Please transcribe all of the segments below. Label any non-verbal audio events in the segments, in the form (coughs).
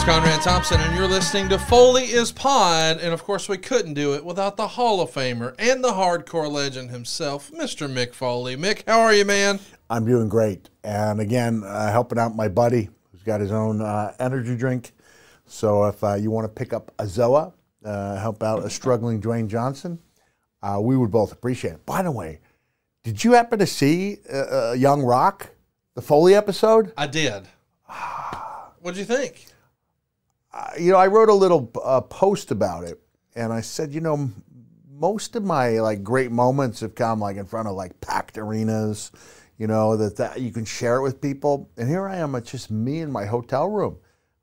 It's Conrad Thompson, and you're listening to Foley is Pod. And of course, we couldn't do it without the Hall of Famer and the hardcore legend himself, Mr. Mick Foley. Mick, how are you, man? I'm doing great. And again, uh, helping out my buddy who's got his own uh, energy drink. So if uh, you want to pick up a Zoa, uh, help out a struggling Dwayne Johnson, uh, we would both appreciate it. By the way, did you happen to see uh, Young Rock, the Foley episode? I did. What'd you think? You know, I wrote a little uh, post about it, and I said, you know, most of my like great moments have come like in front of like packed arenas, you know, that, that you can share it with people. And here I am, it's just me in my hotel room.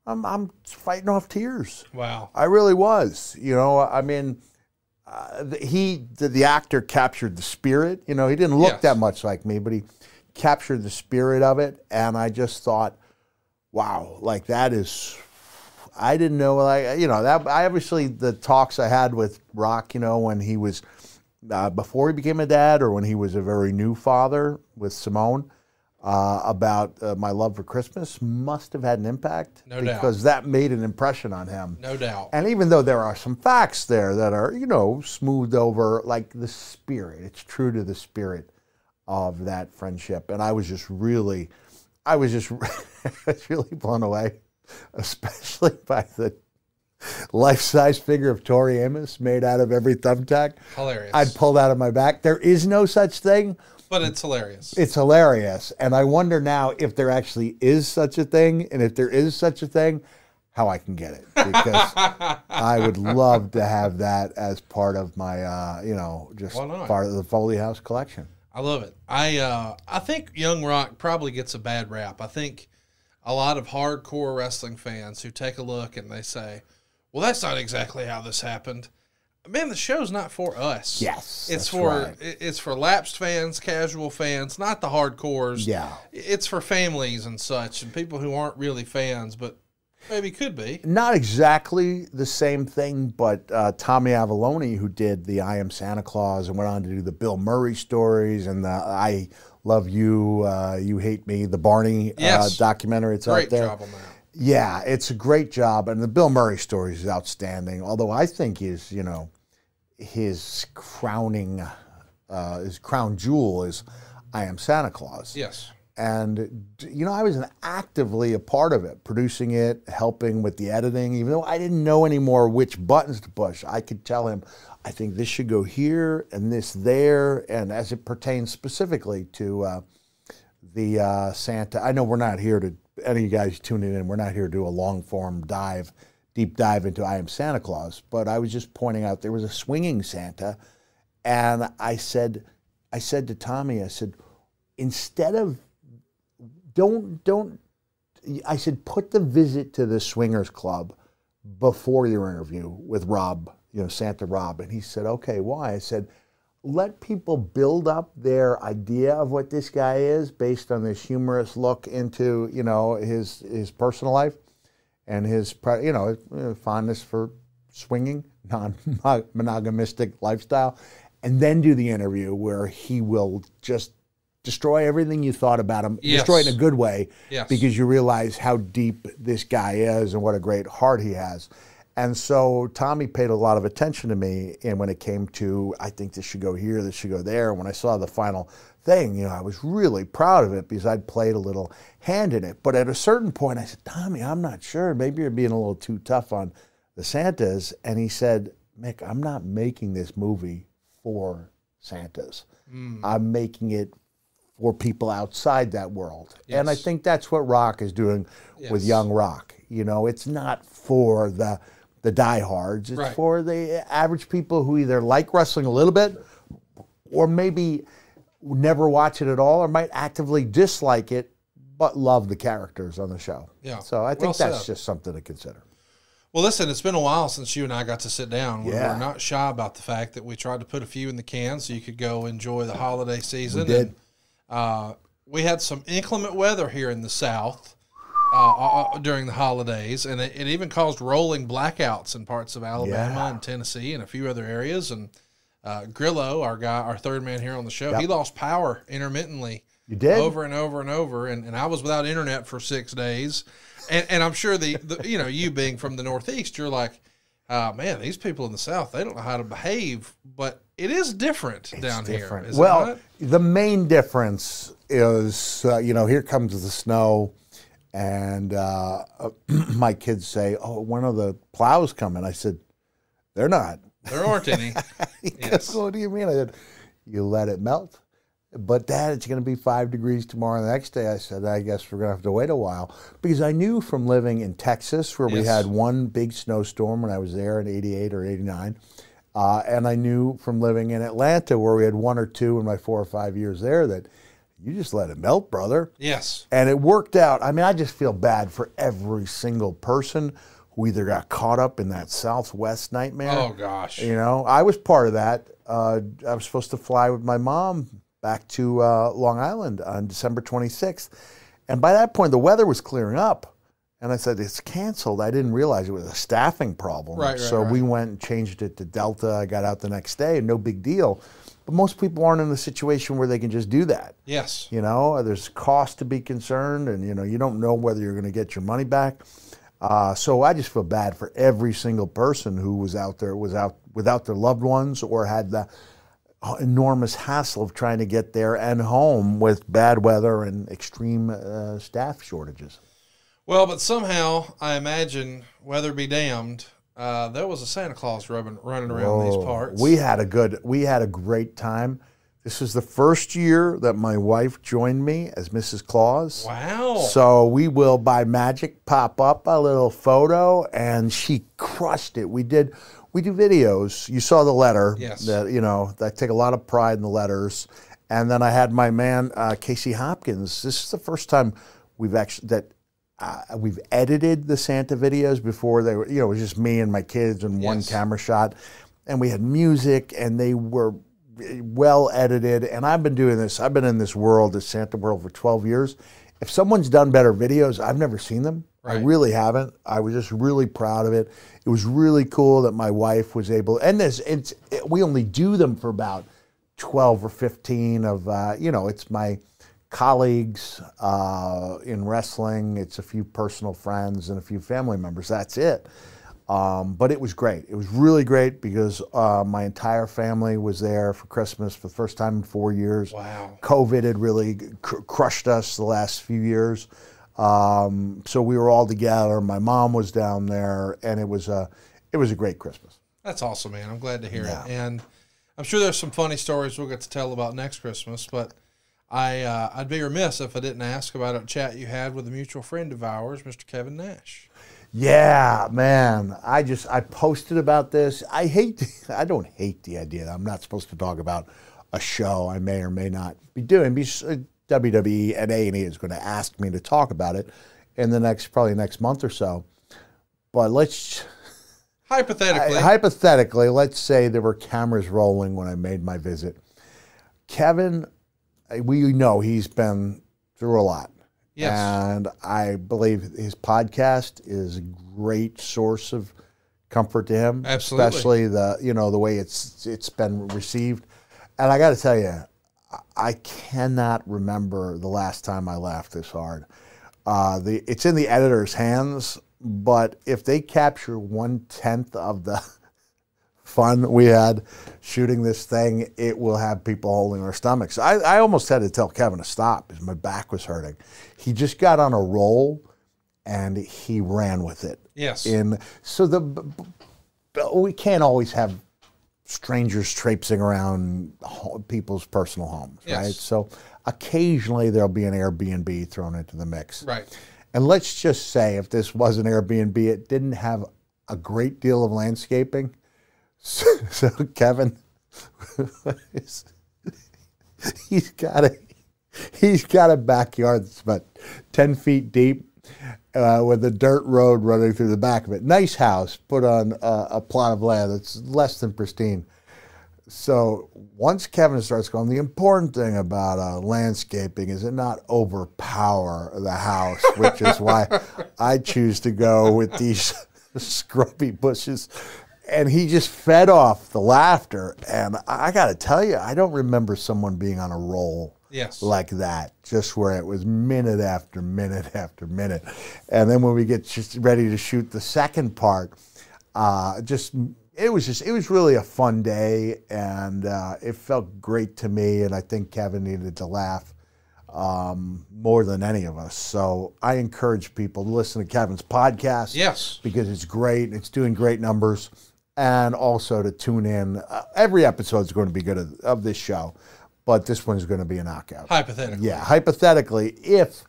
I'm I'm fighting off tears. Wow. I really was. You know, I mean, uh, the, he the, the actor captured the spirit. You know, he didn't look Yes. that much like me, but he captured the spirit of it, and I just thought, wow, like that is. I didn't know, like you know, that I obviously the talks I had with Rock, you know, when he was uh, before he became a dad, or when he was a very new father with Simone. Uh, about uh, my love for Christmas must have had an impact No doubt. because that made an impression on him. No doubt. And even though there are some facts there that are, you know, smoothed over, like the spirit, it's true to the spirit of that friendship. And I was just really, I was just (laughs) really blown away, (laughs) especially by the life-size figure of Tori Amos made out of every thumbtack Hilarious. I'd pulled out of my back. There is no such thing. but it's hilarious. It's hilarious. And I wonder now if there actually is such a thing, and if there is such a thing, how I can get it. Because (laughs) I would love to have that as part of my, uh, you know, just part of the Foley House collection. I love it. I uh, I think Young Rock probably gets a bad rap. I think a lot of hardcore wrestling fans who take a look and they say, "Well, that's not exactly how this happened." Man, the show's not for us. Yes, it's for right. it's for lapsed fans, casual fans, not the hardcores. Yeah. it's for families and such, and people who aren't really fans, but maybe could be. Not exactly the same thing, but uh, Tommy Avallone, who did the I Am Santa Claus and went on to do the Bill Murray stories and the I Love You, uh, You Hate Me, the Barney Yes. uh, documentary. It's Great out there. job on that. Yeah, it's a great job, and the Bill Murray story is outstanding. Although I think his, you know, his crowning, uh, his crown jewel is "I Am Santa Claus." Yes. And you know, I was actively a part of it, producing it, helping with the editing. Even though I didn't know anymore which buttons to push, I could tell him, "I think this should go here and this there." And as it pertains specifically to uh, the uh, Santa. I know we're not here to any of you guys tuning in. We're not here to do a long form dive, deep dive into I am Santa Claus. But I was just pointing out there was a swinging Santa, and I said, I said to Tommy, I said, instead of don't don't, I said put the visit to the swingers club before your interview with Rob, you know Santa Rob, and he said, okay, why? I said let people build up their idea of what this guy is based on this humorous look into you know his his personal life and his you know fondness for swinging non-monogamistic (laughs) lifestyle and then do the interview where he will just destroy everything you thought about him Yes. destroy it in a good way Yes. because you realize how deep this guy is and what a great heart he has and so Tommy paid a lot of attention to me, and when it came to, I think this should go here, this should go there. When I saw the final thing, you know, I was really proud of it because I'd played a little hand in it. But at a certain point, I said, Tommy, I'm not sure. Maybe you're being a little too tough on the Santas. And he said, Mick, I'm not making this movie for Santas. Hmm. I'm making it for people outside that world. And I think that's what Rock is doing with Young Rock. You know, it's not for the the diehards. It's Right. for the average people who either like wrestling a little bit or maybe never watch it at all or might actively dislike it but love the characters on the show. Yeah. So I think Well that's just something to consider. Well, listen, it's been a while since you and I got to sit down. We Yeah. We're not shy about the fact that we tried to put a few in the can so you could go enjoy the holiday season. did. And, uh, we had some inclement weather here in the South uh, uh, during the holidays, and it, it even caused rolling blackouts in parts of Alabama Yeah. and Tennessee and a few other areas. And uh, Grillo, our guy, our third man here on the show, he lost power intermittently You did? over and over and over, and, and I was without internet for six days, and, and I'm sure the, the you know you being from the Northeast, you're like, oh man, these people in the South they don't know how to behave, but it is different down different. here. is well? The main difference is, uh, you know, here comes the snow, and uh, (clears throat) my kids say, "Oh, when are the plows coming?" I said, "They're not." there aren't any. (laughs) He goes, Yes. What do you mean? I said, "You let it melt." But Dad, it's going to be five degrees tomorrow. The next day, I said, I guess we're going to have to wait a while because I knew from living in Texas, where we had one big snowstorm when I was there in '88 or '89, uh, and I knew from living in Atlanta, where we had one or two in my four or five years there, that you just let it melt, brother. yes, And it worked out. I mean, I just feel bad for every single person who either got caught up in that Southwest nightmare. oh gosh, You know, I was part of that. Uh, I was supposed to fly with my mom back to uh, Long Island on December 26th. And by that point, the weather was clearing up. And I said, it's canceled. I didn't realize it was a staffing problem. Right, right, so we went and changed it to Delta. I got out the next day, no big deal. But most people aren't in a situation where they can just do that. yes, You know, there's cost to be concerned, and you know, you don't know whether you're going to get your money back. Uh, so I just feel bad for every single person who was out there, was out without their loved ones, or had the enormous hassle of trying to get there and home with bad weather and extreme uh, staff shortages. Well, but somehow I imagine, weather be damned, uh, there was a Santa Claus rubbing, running around these parts. We had a good, we had a great time. This was the first year that my wife joined me as Mrs. Claus. wow, So we will, by magic, pop up a little photo, and she crushed it. We did, we do videos. You saw the letter. Yes. That you know, I take a lot of pride in the letters. And then I had my man uh, Casey Hopkins. This is the first time we've actually that uh, we've edited the Santa videos before they were. You know, it was just me and my kids and one camera shot, and we had music, and they were well edited. And I've been doing this. I've been in this world, this Santa world, for 12 years. If someone's done better videos, I've never seen them. I really haven't. I was just really proud of it. It was really cool that my wife was able. And this, it's it, we only do them for about 12 or 15 of uh, you know. It's my colleagues uh, in wrestling. It's a few personal friends and a few family members. That's it. Um, but it was great. It was really great because uh, my entire family was there for Christmas for the first time in four years. wow, COVID had really cr- crushed us the last few years. Um, so we were all together. My mom was down there, and it was a it was a great Christmas. that's awesome, man. I'm glad to hear Yeah. it, and I'm sure there's some funny stories we'll get to tell about next Christmas. But I uh, I'd be remiss if I didn't ask about a chat you had with a mutual friend of ours, Mr. Kevin Nash. Yeah, man. I just I posted about this. I hate (laughs) I don't hate the idea that I'm not supposed to talk about a show I may or may not be doing. Uh, WWE and A and E is going to ask me to talk about it in the next probably next month or so. But let's Hypothetically, hypothetically, let's say there were cameras rolling when I made my visit. Kevin, uh, we know he's been through a lot. Yes. And I believe his podcast is a great source of comfort to him. Absolutely. Especially the you know the way it's it's been received. And I got to tell you, I- cannot remember the last time I laughed this hard. Uh, the it's in the editor's hands, but if they capture one tenth of the fun we had shooting this thing, it will have people holding their stomachs. I, I almost had to tell Kevin to stop because my back was hurting. He just got on a roll and he ran with it. yes, In so the we can't always have strangers traipsing around people's personal homes, Yes. right? So occasionally there'll be an Airbnb thrown into the mix. right. And let's just say if this was an Airbnb, it didn't have a great deal of landscaping. So, (laughs) so Kevin, (laughs) he's got a he's got a backyard that's about ten feet deep, uh, with a dirt road running through the back of it. Nice house, put on a, a plot of land that's less than pristine. So once Kevin starts going, the important thing about uh, landscaping is it not overpower the house, which is why (laughs) I choose to go with these scrubby bushes. And he just fed off the laughter. And I got to tell you, I don't remember someone being on a roll Yes. like that, just where it was minute after minute (laughs) after minute. And then when we get just ready to shoot the second part, uh, just it was just it was really a fun day, and uh, it felt great to me. And I think Kevin needed to laugh um, more than any of us. So I encourage people to listen to Kevin's podcast Yes. because it's great. It's doing great numbers. And also to tune in. Uh, every episode is going to be good of, of this show, but this one is going to be a knockout. Hypothetically. Yeah, hypothetically, if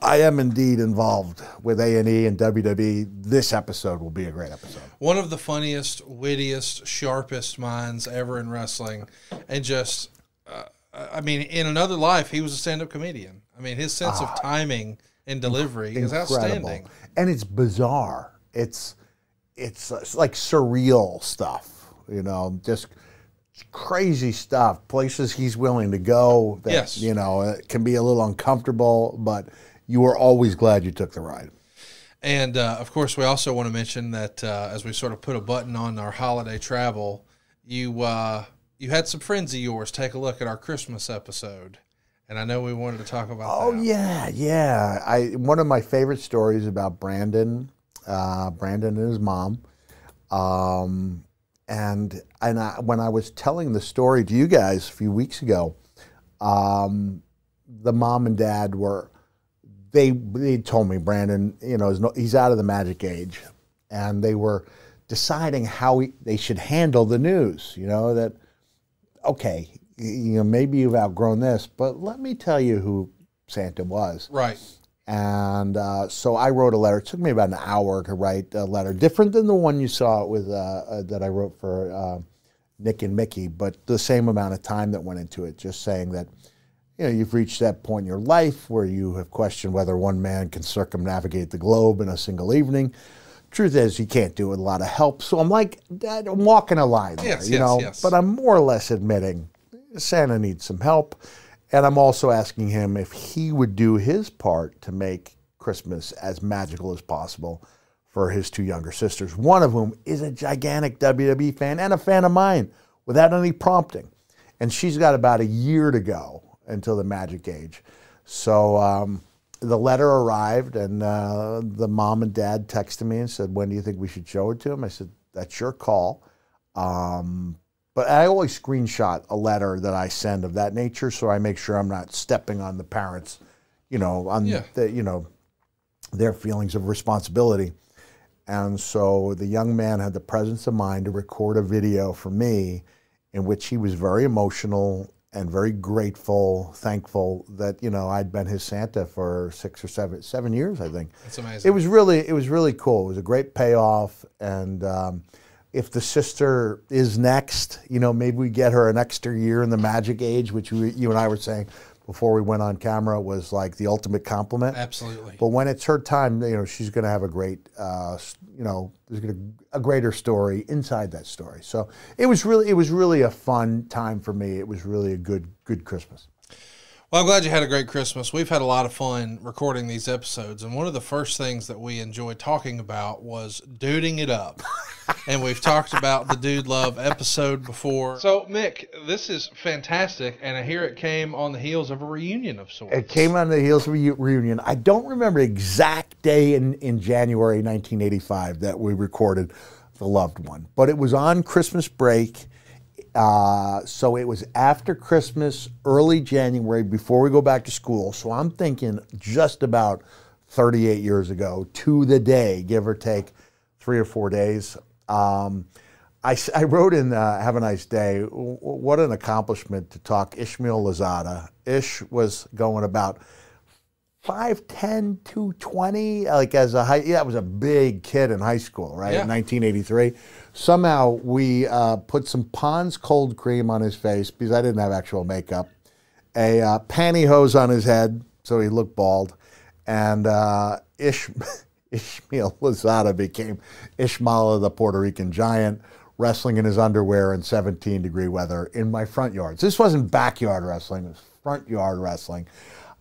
I am indeed involved with A and E and WWE, this episode will be a great episode. One of the funniest, wittiest, sharpest minds ever in wrestling, and just, uh, I mean, in another life, he was a stand-up comedian. I mean, his sense of timing and delivery is outstanding. and it's bizarre. It's it's, it's like surreal stuff, you know, just crazy stuff. Places he's willing to go that Yes. you know it can be a little uncomfortable, but you are always glad you took the ride. And uh, of course, we also want to mention that uh, as we sort of put a button on our holiday travel, you uh, you had some friends of yours take a look at our Christmas episode, and I know we wanted to talk about Oh that. yeah, yeah. I one of my favorite stories about Brandon, uh, Brandon and his mom, um, and and I, when I was telling the story to you guys a few weeks ago, um, the mom and dad were they they told me Brandon, you know, no, he's out of the magic age, and they were deciding how he, they should handle the news. You know that okay, you know maybe you've outgrown this, but let me tell you who Santa was. Right. And uh, so I wrote a letter. It took me about an hour to write a letter, different than the one you saw with uh, uh, that I wrote for uh, Nick and Mickey, but the same amount of time that went into it. Just saying that you know you've reached that point in your life where you have questioned whether one man can circumnavigate the globe in a single evening. Truth is, he can't do it with a lot of help. So I'm like, Dad, I'm walking a line there, Yes, you yes, know. yes. But I'm more or less admitting Santa needs some help. And I'm also asking him if he would do his part to make Christmas as magical as possible for his two younger sisters, one of whom is a gigantic WWE fan and a fan of mine without any prompting. And she's got about a year to go until the magic age. So um, the letter arrived, and uh, the mom and dad texted me and said, When do you think we should show it to him? I said, That's your call. Um, but I always screenshot a letter that I send of that nature, so I make sure I'm not stepping on the parents, you know, on Yeah. the, you know, their feelings of responsibility. And so the young man had the presence of mind to record a video for me in which he was very emotional and very grateful, thankful that, you know, I'd been his Santa for six or seven, seven years, I think. That's amazing. It was really, it was really cool. It was a great payoff. And um, if the sister is next, you know, maybe we get her an extra year in the magic age, which we, you and I were saying before we went on camera was like the ultimate compliment. Absolutely. But when it's her time, you know, she's going to have a great, uh, you know, there's going to a greater story inside that story. So it was really, it was really a fun time for me. It was really a good, good Christmas. Well, I'm glad you had a great Christmas. We've had a lot of fun recording these episodes, and one of the first things that we enjoyed talking about was duding it up. (laughs) and we've talked about the Dude Love episode before. So, Mick, this is fantastic, and I hear it came on the heels of a reunion of sorts. It came on the heels of a reunion. I don't remember the exact day in, in January 1985 that we recorded the loved one, but it was on Christmas break. Uh, so it was after Christmas, early January, before we go back to school. So I'm thinking just about 38 years ago to the day, give or take three or four days. Um, I, I wrote in uh, Have a Nice Day, what an accomplishment to talk Ishmael Lazada. Ish was going about 5'10", 220, like as a high, yeah, I was a big kid in high school, right? Yeah. In 1983. Somehow we uh, put some Pond's cold cream on his face because I didn't have actual makeup, a uh, pantyhose on his head so he looked bald, and uh, Ish, (laughs) Ishmael Lazada became Ishmael the Puerto Rican giant, wrestling in his underwear in 17 degree weather in my front yards. This wasn't backyard wrestling; it was front yard wrestling.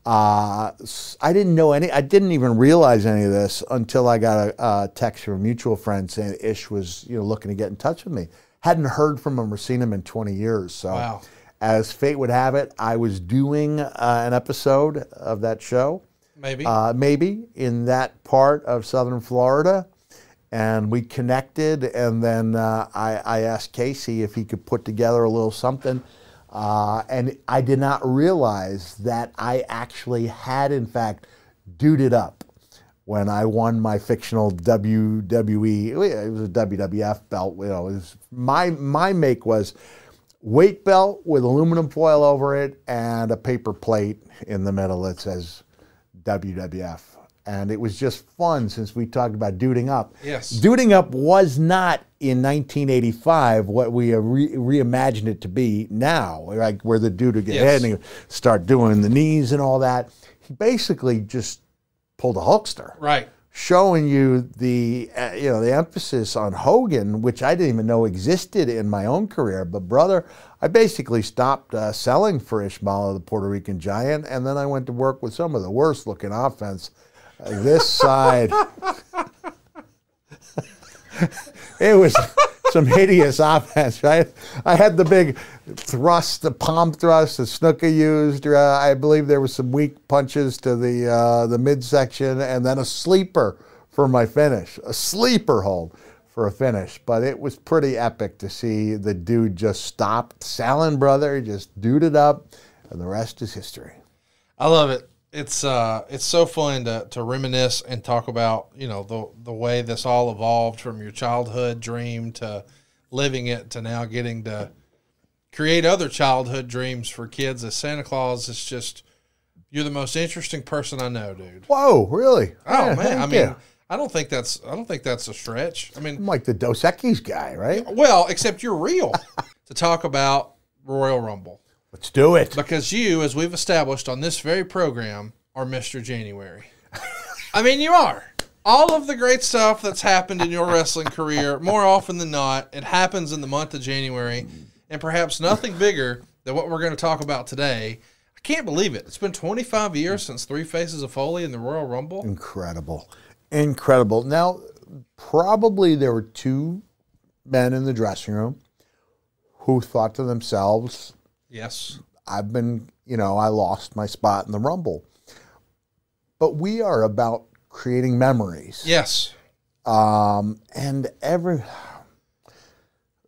Uh, I didn't know any. I didn't even realize any of this until I got a, a text from a mutual friend saying Ish was, you know, looking to get in touch with me. Hadn't heard from him or seen him in 20 years. So, Wow. as fate would have it, I was doing uh, an episode of that show, Maybe. uh, maybe in that part of southern Florida. And we connected, and then uh, I, I asked Casey if he could put together a little something. Uh, and I did not realize that I actually had, in fact, duded up when I won my fictional WWE. It was a WWF belt. You know, it was, my my make was weight belt with aluminum foil over it and a paper plate in the middle that says WWF. And it was just fun since we talked about duding up. Yes. Duding up was not in 1985 what we re- reimagined it to be now, like where the dude would get Yes. and start doing the knees and all that. He basically just pulled a Hulkster right. showing you the uh, you know the emphasis on Hogan, which I didn't even know existed in my own career. But brother, I basically stopped uh, selling for Ishmael, the Puerto Rican Giant, and then I went to work with some of the worst looking offense. This side, it was some hideous offense, right? I had the big thrust, the palm thrust that Snuka used. Uh, I believe there was some weak punches to the uh, the midsection, and then a sleeper for my finish, a sleeper hold for a finish. But it was pretty epic to see the dude just stop. Salon brother just duded up, and the rest is history. I love it. It's uh, it's so fun to, to reminisce and talk about you know the the way this all evolved from your childhood dream to living it to now getting to create other childhood dreams for kids as Santa Claus. It's just you're the most interesting person I know, dude. Whoa, really? Oh Yeah, man, I mean, you. I don't think that's I don't think that's a stretch. I mean, I'm like the Dos Equis guy, right? well, except you're real (laughs) to talk about Royal Rumble. Let's do it. Because you, as we've established on this very program, are Mr. January. I mean, you are. All of the great stuff that's happened in your wrestling career, more often than not, it happens in the month of January. And perhaps nothing bigger than what we're going to talk about today. I can't believe it. It's been 25 years since Three Faces of Foley in the Royal Rumble. Incredible. Incredible. Now, probably there were two men in the dressing room who thought to themselves, Yes. I've been, you know, I lost my spot in the Rumble. But we are about creating memories. Yes. Um, and every,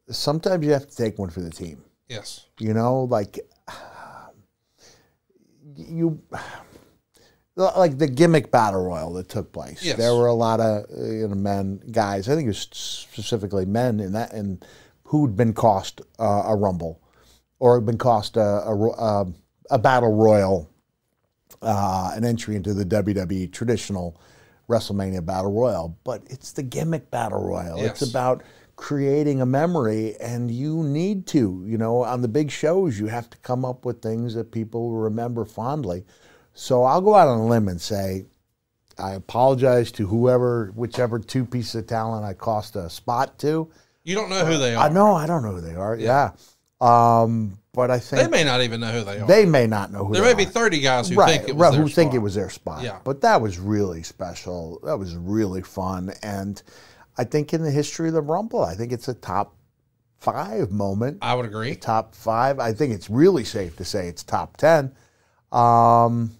sometimes you have to take one for the team. Yes. You know, like you, like the gimmick battle royal that took place. Yes. There were a lot of you know men, guys. I think it was specifically men in that, and who'd been cost uh, a rumble, or had been cost a a, a battle royal, uh, an entry into the WWE traditional WrestleMania battle royal. But it's the gimmick battle royal. Yes. It's about creating a memory and you need to you know on the big shows you have to come up with things that people remember fondly so i'll go out on a limb and say i apologize to whoever whichever two pieces of talent i cost a spot to You don't know who they are. i know i don't know who they are yeah, um, but i think They may not even know who they are. they may not know who there may be 30 guys who right, think it was right, their who think spot. it was their spot. Yeah. But that was really special. That was really fun. And I think in the history of the Rumble, I think it's a top five moment. I would agree. Top five. I think it's really safe to say it's top ten. Um,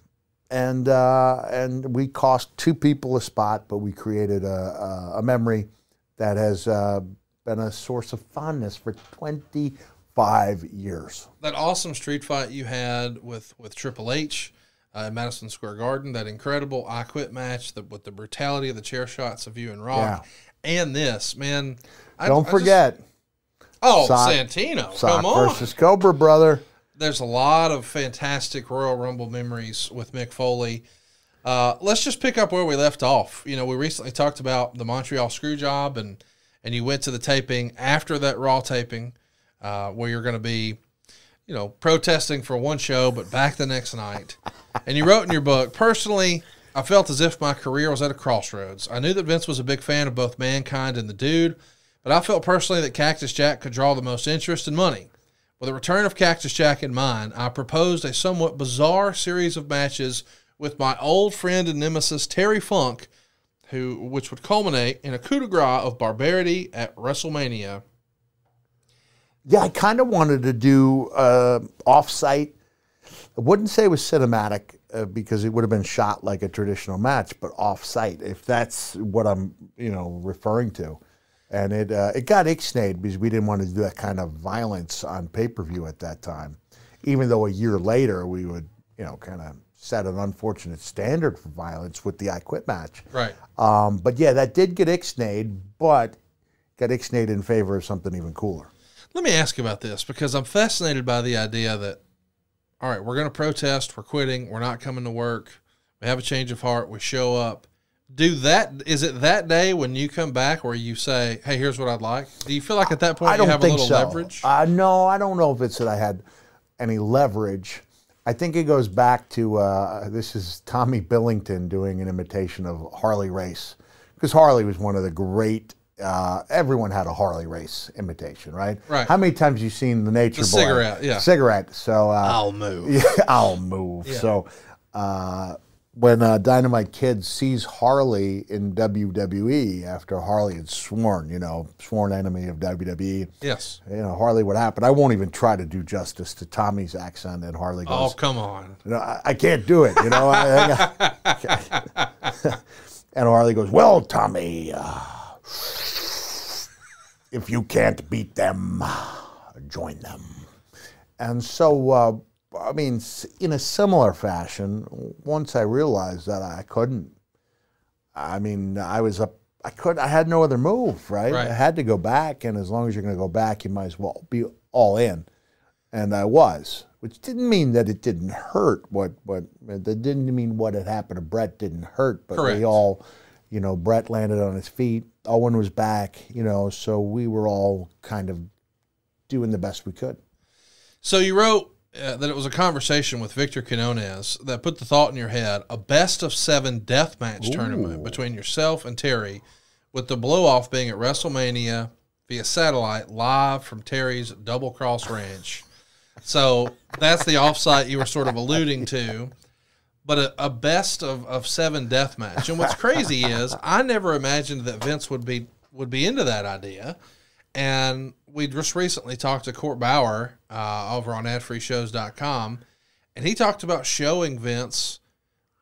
and uh, and we cost two people a spot, but we created a, a, a memory that has uh, been a source of fondness for twenty five years. that awesome street fight you had with with Triple H uh, in Madison Square Garden, that incredible I Quit match, the, with the brutality of the chair shots of you and Rock, and this man. I, Don't I just- forget oh, Sock- Santino, Sock come on! versus Cobra, brother. There's a lot of fantastic Royal Rumble memories with Mick Foley. Uh, let's just pick up where we left off. You know, we recently talked about the Montreal screw job, and and you went to the taping after that Raw taping, uh, where you're going to be, you know, protesting for one show, but back the next night. And you wrote in your book, personally, I felt as if my career was at a crossroads. I knew that Vince was a big fan of both Mankind and the Dude, but I felt personally that Cactus Jack could draw the most interest and money. With the return of Cactus Jack in mind, I proposed a somewhat bizarre series of matches with my old friend and nemesis Terry Funk, who which would culminate in a coup de grace of barbarity at WrestleMania. Yeah, I kind of wanted to do uh, off-site. I wouldn't say it was cinematic uh, because it would have been shot like a traditional match, but off-site, if that's what I'm, you know, referring to. And it uh, it got ixnayed because we didn't want to do that kind of violence on pay-per-view at that time. Even though a year later we would, you know, kind of set an unfortunate standard for violence with the I Quit match. Right. Um, but yeah, that did get ixnayed, but got ixnayed in favor of something even cooler. Let me ask you about this because I'm fascinated by the idea that, all right, we're going to protest, we're quitting, we're not coming to work, we have a change of heart, we show up. Do that? Is it that day when you come back where you say, "Hey, here's what I'd like"? Do you feel like at that point I don't you have think a little so. leverage? Uh, no, I don't know if it's that I had any leverage. I think it goes back to uh, this is Tommy Billington doing an imitation of Harley Race because Harley was one of the great. Uh, everyone had a Harley Race imitation, right? Right. How many times you seen the Nature The Boy cigarette, yeah. cigarette? So uh, I'll move. (laughs) Yeah, I'll move. So uh, when uh, Dynamite Kid sees Harley in WWE after Harley had sworn, you know, sworn enemy of WWE, Yes. you know, Harley would happen. I won't even try to do justice to Tommy's accent, and Harley goes. Oh, come on. "No, I, I can't do it, you know. I- (laughs) I- (laughs) and Harley goes, "Well, Tommy, uh, if you can't beat them, join them." And so, uh, I mean, in a similar fashion, once I realized that I couldn't, I mean, I was up. I could. I had no other move, right? Right. I had to go back, and as long as you're going to go back, you might as well be all in. And I was, which didn't mean that it didn't hurt. What what that didn't mean what had happened to Bret didn't hurt, but Correct. we all, you know, Bret landed on his feet. Owen was back, you know, so we were all kind of doing the best we could. So you wrote uh, that it was a conversation with Victor Quinones that put the thought in your head: a best of seven death match tournament between yourself and Terry, with the blow off being at WrestleMania via satellite live from Terry's Double Cross Ranch. So that's the offsite you were sort of alluding to. But a, a best of, of seven death match. And what's crazy (laughs) is I never imagined that Vince would be would be into that idea. And we just recently talked to Court Bauer uh, over on adfreeshows.com, and he talked about showing Vince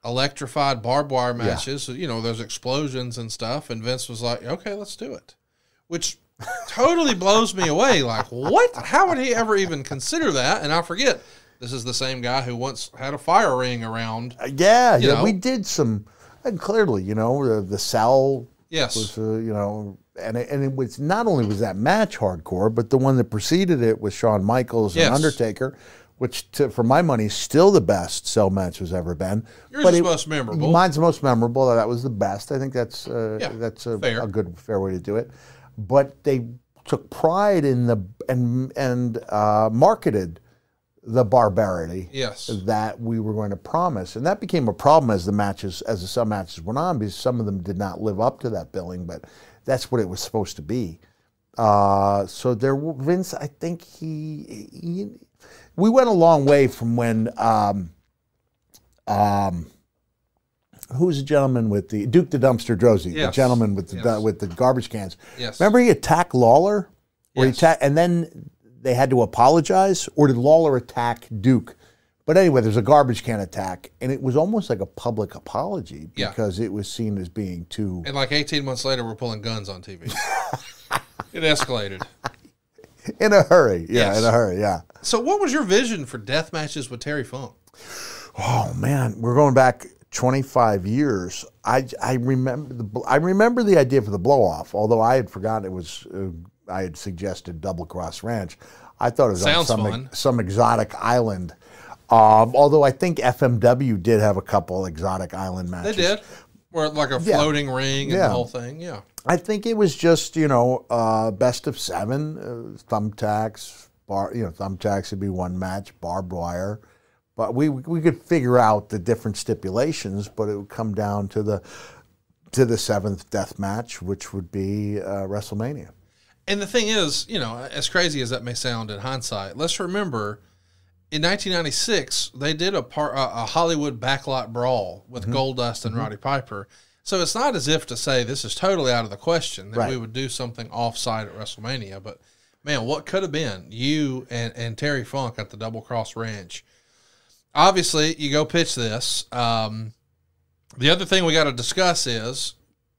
electrified barbed wire matches, you know, those explosions and stuff. And Vince was like, okay, let's do it. Which totally blows me away. Like, what? How would he ever even consider that? And I forget, this is the same guy who once had a fire ring around. Uh, yeah, yeah, know. we did some, and clearly, you know, the, the cell Yes. was, uh, you know, and it, and it was not only was that match hardcore, but the one that preceded it was Shawn Michaels Yes. and Undertaker, which, to, for my money, is still the best cell match has ever been. Yours But is it- most memorable. Mine's the most memorable. That was the best. I think that's uh, Yeah, that's a, fair. a good fair way to do it. But they took pride in the and and uh, marketed the barbarity Yes. that we were going to promise, and that became a problem as the matches as the some matches went on because some of them did not live up to that billing, but that's what it was supposed to be. Uh, so there, Vince, I think he, he, we went a long way from when, um, um, who's the gentleman with the Duke the Dumpster Droese, the gentleman with the Yes. with the garbage cans. Yes. Remember he attacked Lawler, or he Yes. attacked, and then they had to apologize, or did Lawler attack Duke? But anyway, there's a garbage can attack, and it was almost like a public apology Yeah. because it was seen as being too. And like 18 months later, we're pulling guns on TV. (laughs) it escalated. In a hurry, yeah, Yes. in a hurry, yeah. So, what was your vision for death matches with Terry Funk? Oh man, we're going back 25 years. I, I remember the I remember the idea for the blow off, although I had forgotten it was uh, I had suggested Double Cross Ranch. I thought it was Sounds on some fun. some exotic island. Um, although I think FMW did have a couple exotic island matches. They did. Or like a Yeah. floating ring and Yeah. the whole thing. Yeah. I think it was just you know uh, best of seven, uh, thumbtacks. Bar, you know, thumbtacks would be one match, barbed wire, but we we could figure out the different stipulations, but it would come down to the to the seventh death match, which would be uh, WrestleMania. And the thing is, you know, as crazy as that may sound in hindsight, let's remember in 1996 they did a par, a, a Hollywood backlot brawl with Mm-hmm. Goldust and Roddy Piper. So it's not as if to say this is totally out of the question that Right. we would do something off-site at WrestleMania, but man, what could have been you and, and Terry Funk at the Double Cross Ranch? Obviously, you go pitch this. Um, the other thing we got to discuss is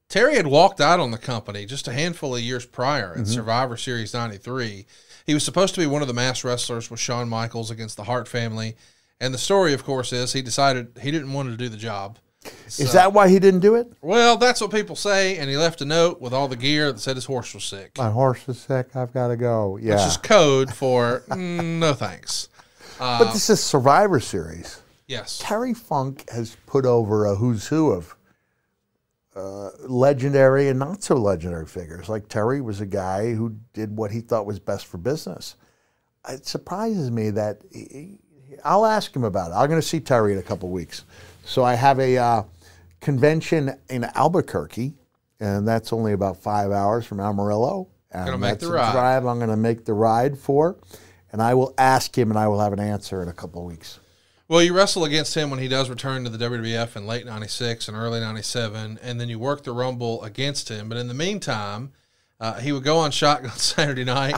Terry had walked out on the company just a handful of years prior in Survivor Series 93. He was supposed to be one of the mass wrestlers with Shawn Michaels against the Hart family. And the story, of course, is he decided he didn't want to do the job. Is that why he didn't do it? Well, that's what people say. And he left a note with all the gear that said his horse was sick. My horse is sick. I've got to go. Yeah. Which is code for mm, no thanks. but this is Survivor Series. Yes. Terry Funk has put over a who's who of uh, legendary and not so legendary figures. Like Terry was a guy who did what he thought was best for business. It surprises me that he, I'll ask him about it. I'm going to see Terry in a couple weeks. So I have a uh, convention in Albuquerque, and that's only about five hours from Amarillo. And Gonna make that's the a ride. drive I'm going to make the ride for, and I will ask him, and I will have an answer in a couple of weeks. Well, you wrestle against him when he does return to the WWF in late 96 and early 97, and then you work the Rumble against him. But in the meantime, uh, he would go on Shotgun (laughs) Saturday night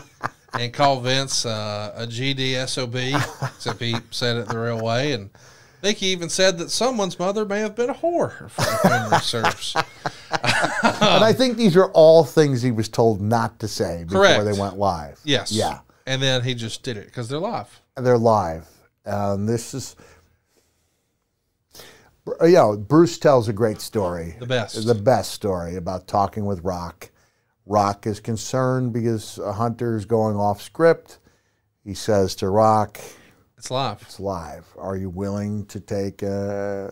and call Vince uh, a GDSOB, except he said it the real way. And I think he even said that someone's mother may have been a whore, if memory serves. and I think these are all things he was told not to say before Correct. they went live. Yes. Yeah. And then he just did it because they're live. They're live. Um, this is, you know, Bruce tells a great story. The best. The best story about talking with Rock. Rock is concerned because a hunter's going off script. He says to Rock, It's live. it's live. Are you willing to take uh,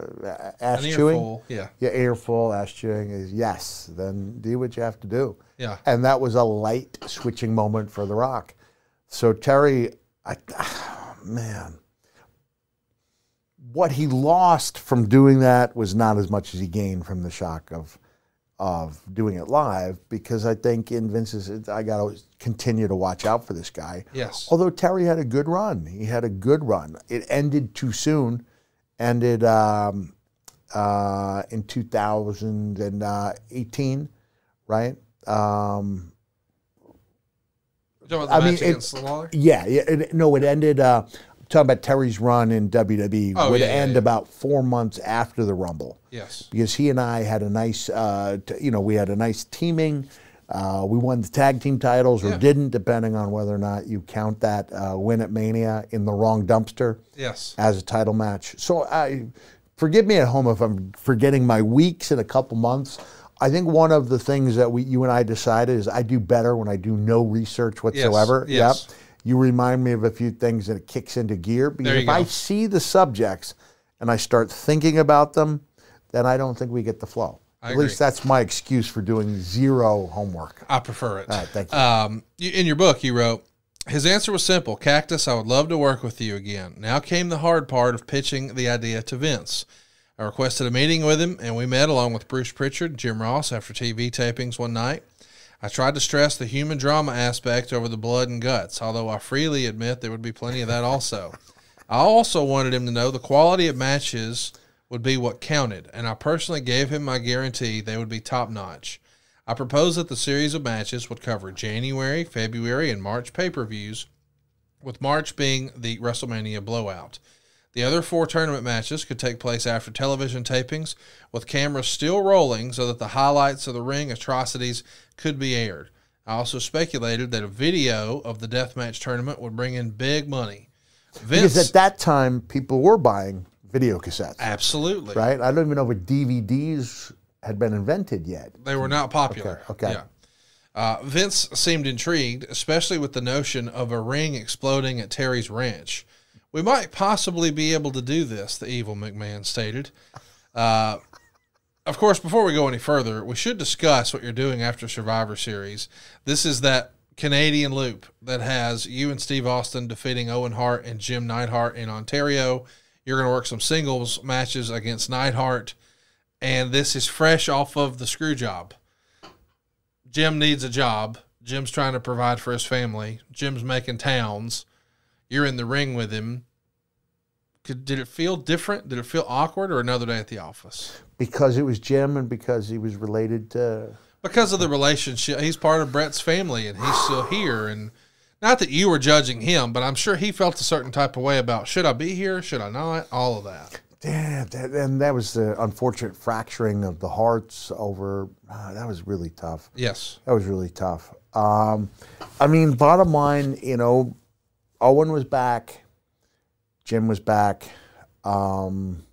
ass An chewing? earful. Yeah. Yeah, earful, ass chewing is yes. Then do what you have to do. Yeah. And that was a light switching moment for The Rock. So Terry, I, (sighs) man, what he lost from doing that was not as much as he gained from the shock of of doing it live because I think in Vince's I got to continue to watch out for this guy. Yes. Although Terry had a good run, he had a good run. It ended too soon, ended um, uh, in 2018, right? Um, You talking the I mean, it- yeah, yeah. It, no, it ended. Uh, talking about Terry's run in WWE Oh, would yeah, yeah, end yeah. about four months after the Rumble Yes. because he and I had a nice, uh, you know, we had a nice teaming. Uh, we won the tag team titles or Yeah. didn't, depending on whether or not you count that uh, win at Mania in the wrong dumpster Yes. as a title match. So I forgive me at home if I'm forgetting my weeks in a couple months. I think one of the things that we, you and I decided is I do better when I do no research whatsoever. yes. Yep. You remind me of a few things and it kicks into gear because if I see the subjects and I start thinking about them, then I don't think we get the flow. I At least that's my excuse for doing zero homework. I prefer it. All right, thank you. Um, you- in your book, you wrote, his answer was simple Cactus, I would love to work with you again. Now came the hard part of pitching the idea to Vince. I requested a meeting with him, and we met along with Bruce Pritchard, Jim Ross, after TV tapings one night. I tried to stress the human drama aspect over the blood and guts, although I freely admit there would be plenty of that also. I also wanted him to know the quality of matches would be what counted, and I personally gave him my guarantee they would be top notch. I proposed that the series of matches would cover January, February, and March pay per views, with March being the WrestleMania blowout. The other four tournament matches could take place after television tapings, with cameras still rolling so that the highlights of the ring atrocities could be aired. I also speculated that a video of the deathmatch tournament would bring in big money. Because at that time, people were buying video cassettes, absolutely, right? I don't even know if DVDs had been invented yet. They were not popular. Okay, okay. Yeah. Uh, Vince seemed intrigued, especially with the notion of a ring exploding at Terry's ranch. We might possibly be able to do this, the evil McMahon stated. Uh, of course, before we go any further, we should discuss what you're doing after Survivor Series. This is that Canadian loop that has you and Steve Austin defeating Owen Hart and Jim Neidhart in Ontario. You're going to work some singles matches against Neidhart, and this is fresh off of the screw job. Jim needs a job. Jim's trying to provide for his family. Jim's making towns. You're in the ring with him. Could, did it feel different? Did it feel awkward or another day at the office? Because it was Jim and because he was related to. Because of the relationship. He's part of Bret's family and he's still here. And Not that you were judging him, but I'm sure he felt a certain type of way about should I be here, should I not, all of that. Damn, that, and that was the unfortunate fracturing of the Harts over. ah, that was really tough. Yes. That was really tough. Um, I mean, bottom line, you know, Owen was back, Jim was back. Um,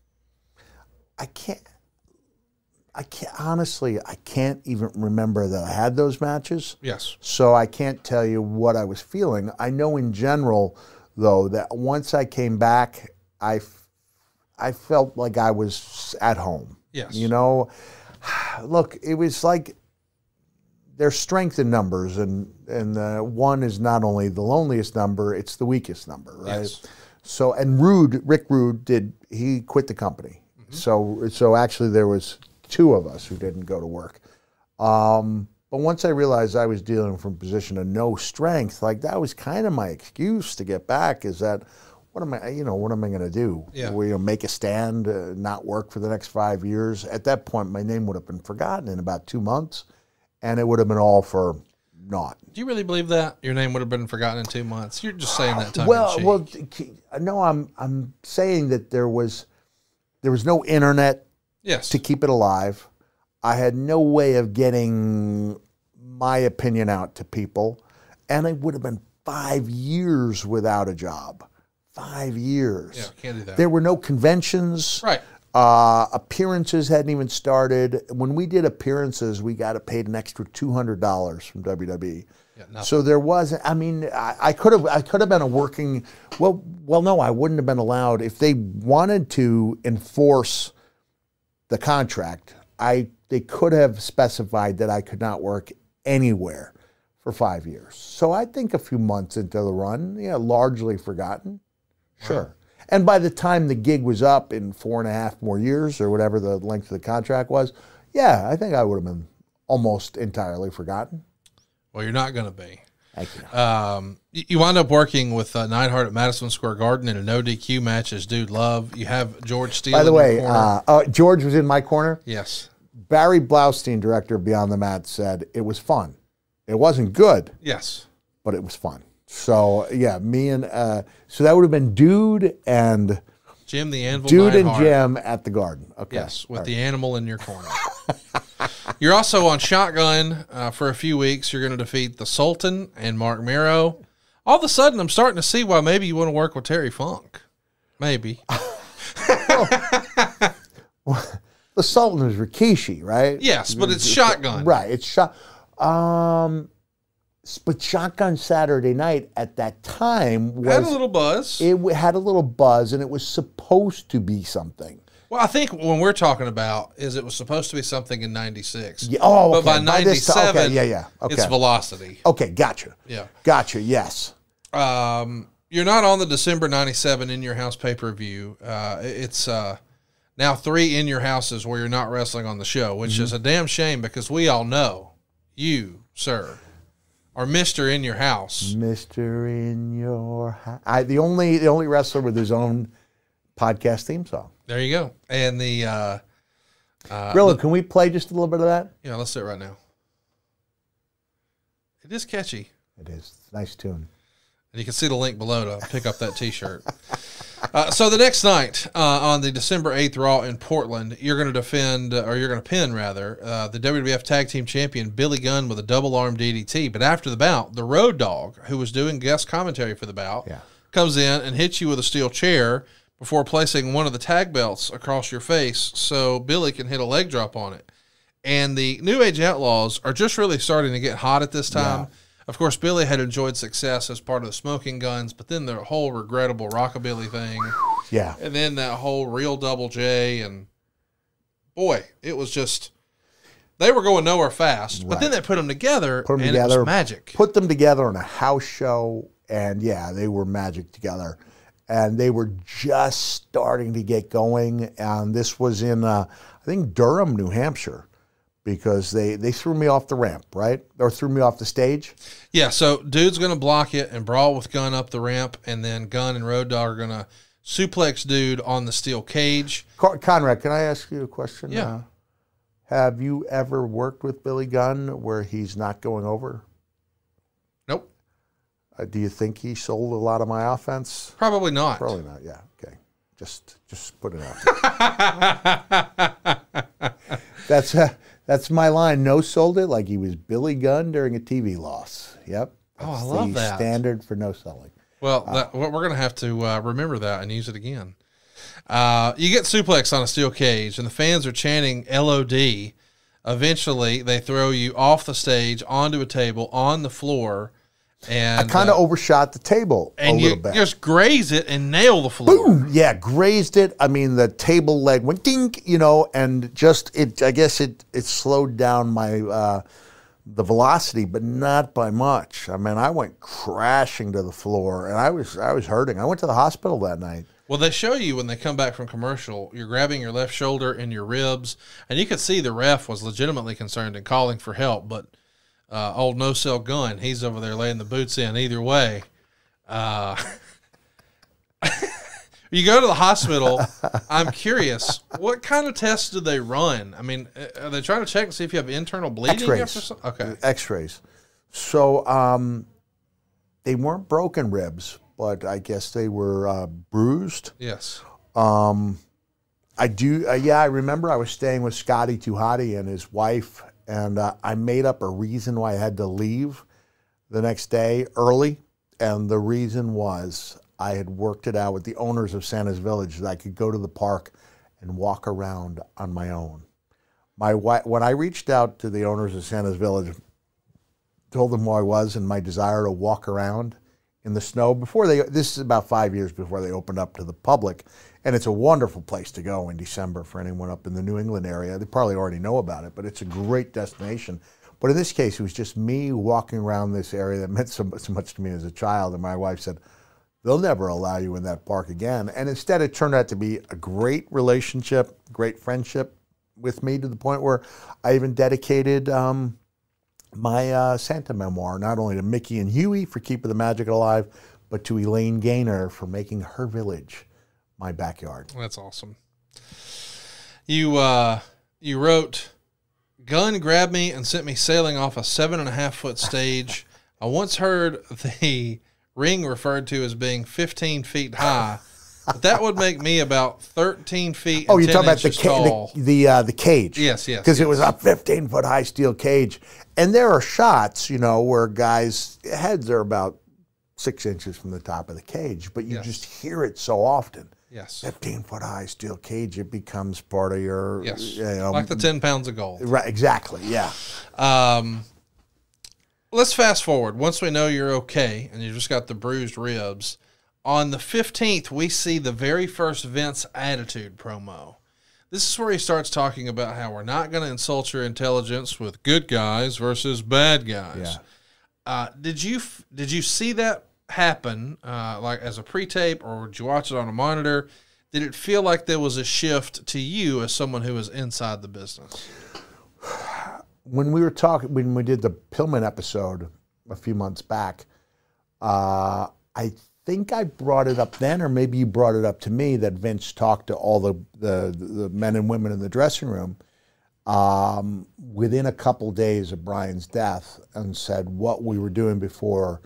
I can't. I can't honestly. I can't even remember that I had those matches. Yes. So I can't tell you what I was feeling. I know in general, though, that once I came back, I, f- I felt like I was at home. Yes. You know, (sighs) look, it was like there's strength in numbers, and and uh, one is not only the loneliest number, it's the weakest number, right? Yes. So and Rude, Rick Rude did he quit the company. So so actually there was two of us who didn't go to work. Um, but once I realized I was dealing from a position of no strength, like that was kind of my excuse to get back. Is that what am I? You know, what am I going to do? Yeah. Will you make a stand, uh, not work for the next five years? At that point, my name would have been forgotten in about two months, and it would have been all for naught. Do you really believe that your name would have been forgotten in two months? You're just saying that tongue well, well, no, I'm I'm saying that there was there was no internet yes. to keep it alive. I had no way of getting my opinion out to people, and it would have been five years without a job. Five years. yeah, can't do that. There were no conventions. right. Uh, appearances hadn't even started. When we did appearances, we got paid an extra two hundred dollars from WWE. Yeah. So there was. I mean, I, I could have. I could have been a working. Well, well, no, I wouldn't have been allowed if they wanted to enforce the contract. I they could have specified that I could not work anywhere for five years. So I think a few months into the run, yeah, largely forgotten. Sure. And by the time the gig was up in four and a half more years or whatever the length of the contract was, yeah, I think I would have been almost entirely forgotten. Well, you're not going to be. Thank you. Um, you, you wind up working with uh, Neidhart at Madison Square Garden in a no DQ match as Dude Love. You have George Steele. By the way, uh, uh, George was in my corner. yes, Barry Blaustein, director of Beyond the Mat, said it was fun. It wasn't good, yes, but it was fun. So yeah, me and uh, so that would have been Dude and Jim the Anvil. Dude and Neidhart. Jim at the Garden. Okay. Yes, with the animal in your corner. (laughs) You're also on Shotgun uh, for a few weeks. You're going to defeat the Sultan and Marc Mero. All of a sudden, I'm starting to see why maybe you want to work with Terry Funk. Maybe. (laughs) the Sultan is Rikishi, right? Yes, but it's Shotgun. Right. It's shot. Um, but Shotgun Saturday Night at that time Had a little buzz. it w- had a little buzz, and it was supposed to be something. well, I think when we're talking about is it was supposed to be something in '96. Yeah, oh, okay. by By this ti- '97, okay, yeah, yeah, okay. it's Velocity. Okay, gotcha. Yeah. Gotcha. Yes. Um, you're not on the December 97 in your house pay per view. Uh, it's uh, now three in your houses where you're not wrestling on the show, which Mm-hmm. is a damn shame because we all know you, sir, are Mister in your house. Mister in your house. I the only the only wrestler with his own podcast theme song. There you go. And the uh, uh, Really, can we play just a little bit of that? yeah, let's do it right now. It is catchy. It is nice tune. And you can see the link below to pick up that T-shirt. (laughs) uh, so the next night uh, on the December eighth Raw in Portland, you're going to defend, uh, or you're going to pin rather, uh, the WWF Tag Team Champion Billy Gunn with a double arm DDT. But after the bout, the Road Dog, who was doing guest commentary for the bout, Yeah. comes in and hits you with a steel chair before placing one of the tag belts across your face, so Billy can hit a leg drop on it. And the New Age Outlaws are just really starting to get hot at this time. Of course, Billy had enjoyed success as part of the Smoking Guns, but then the whole regrettable rockabilly thing, Yeah. and then that whole real Double J, and boy, it was just they were going nowhere fast. But then they put them together, Put 'em and it together. was magic. Put them together on a house show, and yeah, they were magic together. And they were just starting to get going. And this was in, uh, I think, Durham, New Hampshire, because they, they threw me off the ramp, right? Or threw me off the stage. Yeah, so dude's gonna block it and brawl with Gunn up the ramp, and then Gunn and Road Dog are gonna suplex dude on the steel cage. Conrad, can I ask you a question? Yeah. Uh, have you ever worked with Billy Gunn where he's not going over? Nope. Uh, do you think he sold a lot of my offense? Probably not. Probably not. Yeah. Okay. Just just put it out. (laughs) that's uh, that's my line. No sold it like he was Billy Gunn during a TV loss. Yep. Oh, I love the that. Standard for no selling. Well, that, we're going to have to uh, remember that and use it again. Uh, you get suplex on a steel cage, and the fans are chanting LOD. Eventually, they throw you off the stage onto a table on the floor, and I Kind of uh, overshot the table a and little you bit. just graze it and nail the floor. yeah, grazed it. I mean, the table leg went dink, you know, and just it. I guess it it slowed down my uh, the velocity, but not by much. I mean, I went crashing to the floor, and I was I was hurting. I went to the hospital that night. Well, they show you when they come back from commercial, you're grabbing your left shoulder and your ribs, and you could see the ref was legitimately concerned and calling for help. But uh, old no sell Gunn, he's over there laying the boots in either way. Uh, (laughs) you go to the hospital. I'm curious, what kind of tests do they run? I mean, uh, are they trying to check and see if you have internal bleeding? X-rays. Okay, X-rays. So um, they weren't broken ribs, but I guess they were uh, bruised. yes, I do. Uh, yeah, I remember I was staying with Scotty Tuhati and his wife, and uh, I made up a reason why I had to leave the next day early. And the reason was I had worked it out with the owners of Santa's Village that I could go to the park and walk around on my own. My wife, when I reached out to the owners of Santa's Village, told them who I was and my desire to walk around in the snow before they this is about five years before they opened up to the public and it's a wonderful place to go in december for anyone up in the new england area. They probably already know about it but it's a great destination. But in this case it was just me walking around this area that meant so, so much to me as a child. And my wife said they'll never allow you in that park again. And instead it turned out to be a great relationship great friendship with me to the point where i even dedicated um, my uh, Santa memoir, not only to Mickey and Huey for keeping the magic alive, but to Elaine Gaynor for making her village my backyard. that's awesome. You uh, you wrote, "Gunn grabbed me and sent me sailing off a seven and a half foot stage." (laughs) I once heard the ring referred to as being 15 feet high, but that would make me about 13 feet. Oh, you're 10 talking about the ca- the the, uh, the cage? Yes, yes, Because it was a 15 foot high steel cage, and there are shots, you know, where guys' heads are about six inches from the top of the cage, but you Yes. just hear it so often. Yes, 15 foot high steel cage, it becomes part of your, yes, you know, like the 10 pounds of gold. right, exactly, yeah. Um, let's fast forward. Once we know you're okay and you just got the bruised ribs, on the 15th, we see the very first Vince Attitude promo. This is where he starts talking about how we're not going to insult your intelligence with good guys versus bad guys. Yeah. Uh, did you did you see that happen uh, like as a pre-tape or did you watch it on a monitor? Did it feel like there was a shift to you as someone who was inside the business? when we were talking when we did the Pillman episode a few months back, uh, I think I brought it up then, or maybe you brought it up to me that Vince talked to all the the, the men and women in the dressing room um, within a couple days of Brian's death and said what we were doing before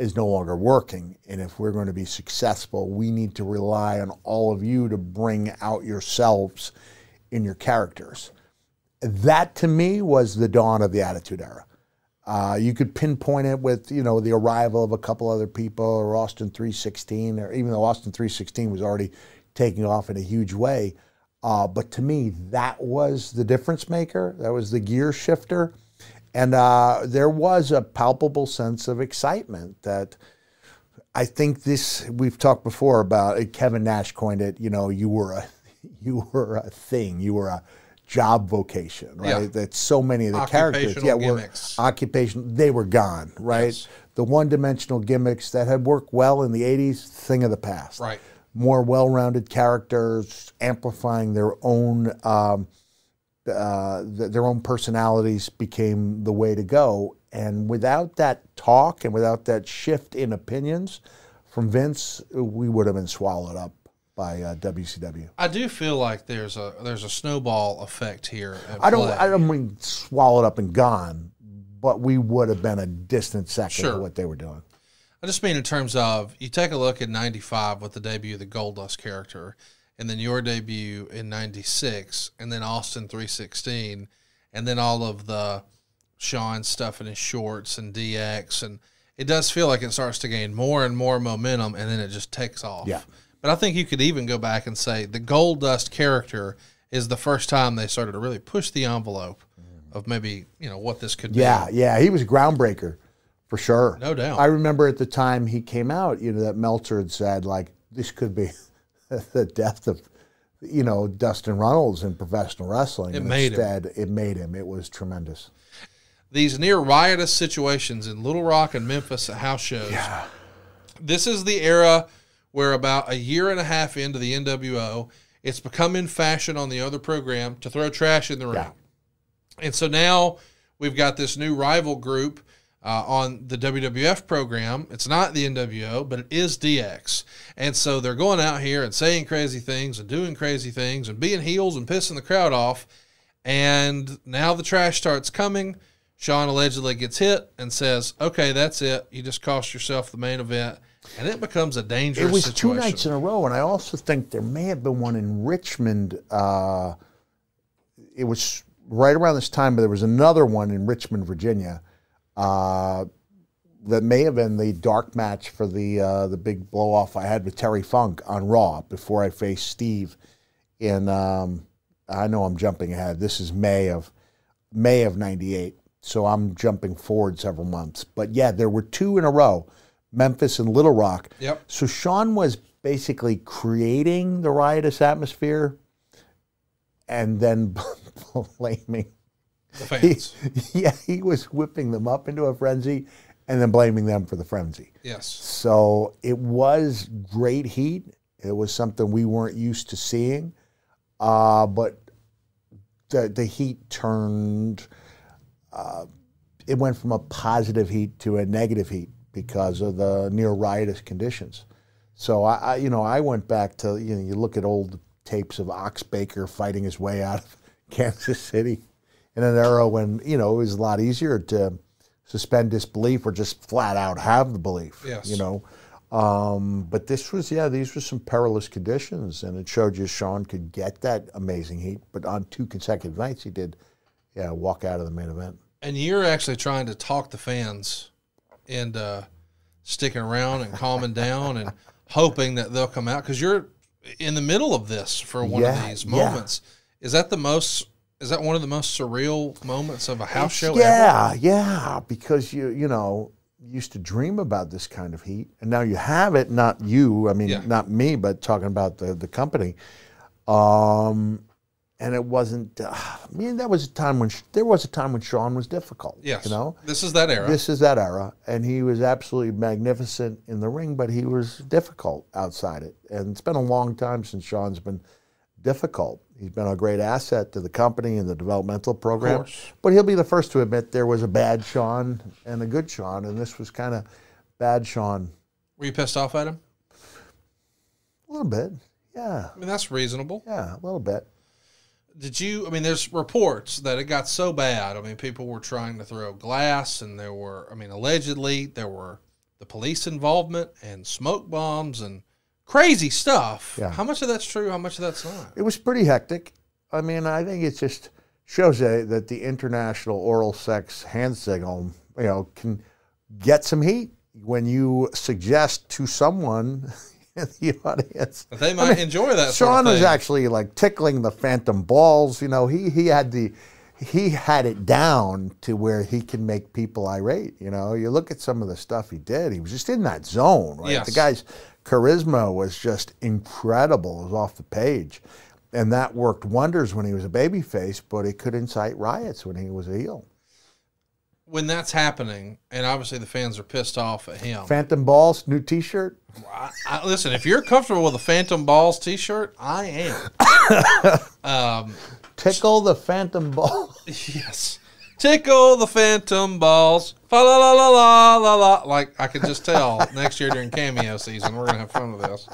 is no longer working, and if we're going to be successful, we need to rely on all of you to bring out yourselves in your characters that to me was the dawn of the Attitude Era. Uh, you could pinpoint it with you know the arrival of a couple other people, or Austin 316, or even though Austin 316 was already taking off in a huge way. Uh, but to me, that was the difference maker. That was the gear shifter, and uh, there was a palpable sense of excitement that. I think this we've talked before about Kevin Nash coined it. You know, you were a (laughs) you were a thing. You were a job vocation, right? Yeah. That so many of the characters, Occupational yeah, were gimmicks. occupation. They were gone, right? Yes. The one-dimensional gimmicks that had worked well in the '80s, thing of the past. Right. More well-rounded characters, amplifying their own um, uh, th- their own personalities became the way to go. And without that talk and without that shift in opinions from Vince, we would have been swallowed up by uh, WCW. I do feel like there's a there's a snowball effect here. I don't. play. I don't mean swallowed up and gone, but we would have been a distant second Sure. to what they were doing. I just mean in terms of you take a look at '95 with the debut of the Goldust character, and then your debut in '96, and then Austin 316, and then all of the Shawn stuff in his shorts and DX, and it does feel like it starts to gain more and more momentum, and then it just takes off. Yeah. But I think you could even go back and say the Goldust character is the first time they started to really push the envelope of maybe you know what this could be. Yeah, yeah, he was a groundbreaker for sure. No doubt. I remember at the time he came out, you know, that Meltzer had said like this could be (laughs) the death of, you know, Dustin Runnels in professional wrestling. It made him. it made him. It was tremendous. These near riotous situations in Little Rock and Memphis at house shows. Yeah. This is the era where about a year and a half into the NWO, it's become in fashion on the other program to throw trash in the ring. Yeah. And so now we've got this new rival group uh, on the WWF program. It's not the NWO, but it is DX. And so they're going out here and saying crazy things and doing crazy things and being heels and pissing the crowd off. And now the trash starts coming. Shawn allegedly gets hit and says, "Okay, that's it. You just cost yourself the main event." And it becomes a dangerous It was situation. two nights in a row, and I also think there may have been one in Richmond. Uh, it was right around this time, but there was another one in Richmond, Virginia, uh, that may have been the dark match for the uh, the big blow off I had with Terry Funk on Raw before I faced Steve. In um, I know I'm jumping ahead. This is May of May of '98, so I'm jumping forward several months. But yeah, there were two in a row, Memphis and Little Rock. Yep. So Shawn was basically creating the riotous atmosphere and then (laughs) blaming. The He, (laughs) yeah, he was whipping them up into a frenzy and then blaming them for the frenzy. yes. So it was great heat. It was something we weren't used to seeing. Uh, but the, the heat turned, uh, it went from a positive heat to a negative heat because of the near riotous conditions. So I, I, you know, I went back to you know, you look at old tapes of Ox Baker fighting his way out of (laughs) Kansas City in an era when you know it was a lot easier to suspend disbelief or just flat out have the belief. Yes. You know, um, but this was yeah, these were some perilous conditions, and it showed you Shawn could get that amazing heat. But on two consecutive nights, he did, yeah, walk out of the main event. And you're actually trying to talk the fans into sticking around and calming down and (laughs) hoping that they'll come out because you're in the middle of this for one Yeah, of these yeah. moments. Is that the most? Is that one of the most surreal moments of a house show ever? Yeah, yeah, because you you know used to dream about this kind of heat, and now you have it. Not you, I mean, Yeah. not me, but talking about the the company. Um, and it wasn't. Uh, I mean, that was a time when there was a time when Shawn was difficult. Yes. you know. this is that era. This is that era, and he was absolutely magnificent in the ring, but he was difficult outside it. And it's been a long time since Shawn's been difficult. He's been a great asset to the company and the developmental program. But he'll be the first to admit there was a bad Shawn and a good Shawn, and this was kind of bad Shawn Were you pissed off at him? a little bit. Yeah, I mean, that's reasonable. yeah, a little bit. Did you? I mean, there's reports that it got so bad. I mean, people were trying to throw glass, and there were. I mean, allegedly there were the police involvement and smoke bombs and crazy stuff. Yeah. How much of that's true? How much of that's not? It was pretty hectic. I mean, I think it just shows that, that the international oral sex hand signal, you know, can get some heat when you suggest to someone (laughs) in the audience. They might enjoy that. sort Shawn of was actually like tickling the phantom balls. You know, he he had the he had it down to where he can make people irate. You know, you look at some of the stuff he did. He was just in that zone. Right? Yes. The guy's charisma was just incredible. It was off the page, and that worked wonders when he was a babyface. But it could incite riots when he was a heel. when that's happening, and obviously the fans are pissed off at him. Phantom balls, new T-shirt. I, I, listen, if you're comfortable with a Phantom Balls T-shirt, I am. (laughs) um, Tickle the phantom ball. (laughs) yes. Tickle the Phantom Balls. Fa la la la la la la. Like I could just tell (laughs) next year during cameo season, we're gonna have fun with this.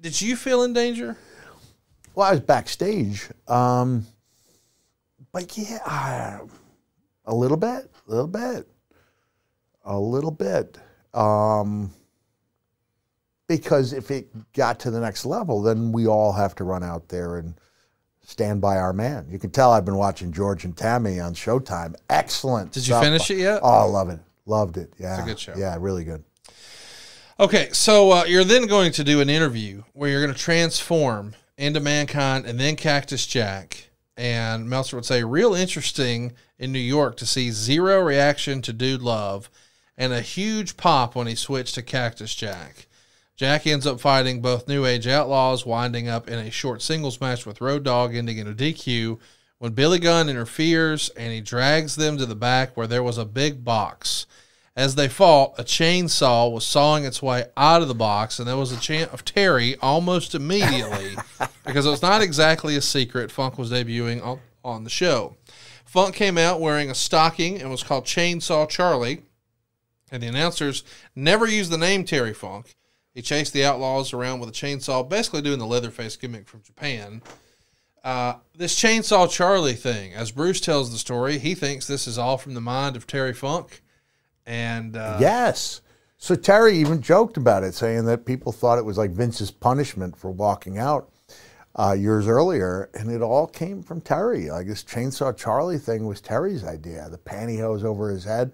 Did you feel in danger? Well, I was backstage, um, but yeah, I- a little bit, a little bit, a little bit. Um, because if it got to the next level, then we all have to run out there and stand by our man. You can tell I've been watching George and Tammy on Showtime. Excellent. Did you finish it yet? Oh, I love it. Loved it. Yeah. It's a good show. Yeah, really good. Okay, so uh, you're then going to do an interview where you're going to transform into Mankind and then Cactus Jack. And Meltzer would say, real interesting in New York to see zero reaction to Dude Love and a huge pop when he switched to Cactus Jack. Jack ends up fighting both New Age Outlaws, winding up in a short singles match with Road Dog, ending in a DQ. When Billy Gunn interferes and he drags them to the back where there was a big box. As they fought, a chainsaw was sawing its way out of the box, and there was a chant of Terry almost immediately (laughs) because it was not exactly a secret. Funk was debuting on, on the show. Funk came out wearing a stocking and was called Chainsaw Charlie, and the announcers never used the name Terry Funk. He chased the outlaws around with a chainsaw, basically doing the Leatherface gimmick from Japan. Uh, this Chainsaw Charlie thing, as Bruce tells the story, he thinks this is all from the mind of Terry Funk. And uh, Yes. So Terry even joked about it, saying that people thought it was like Vince's punishment for walking out uh, years earlier, and it all came from Terry. Like this Chainsaw Charlie thing was Terry's idea. The pantyhose over his head.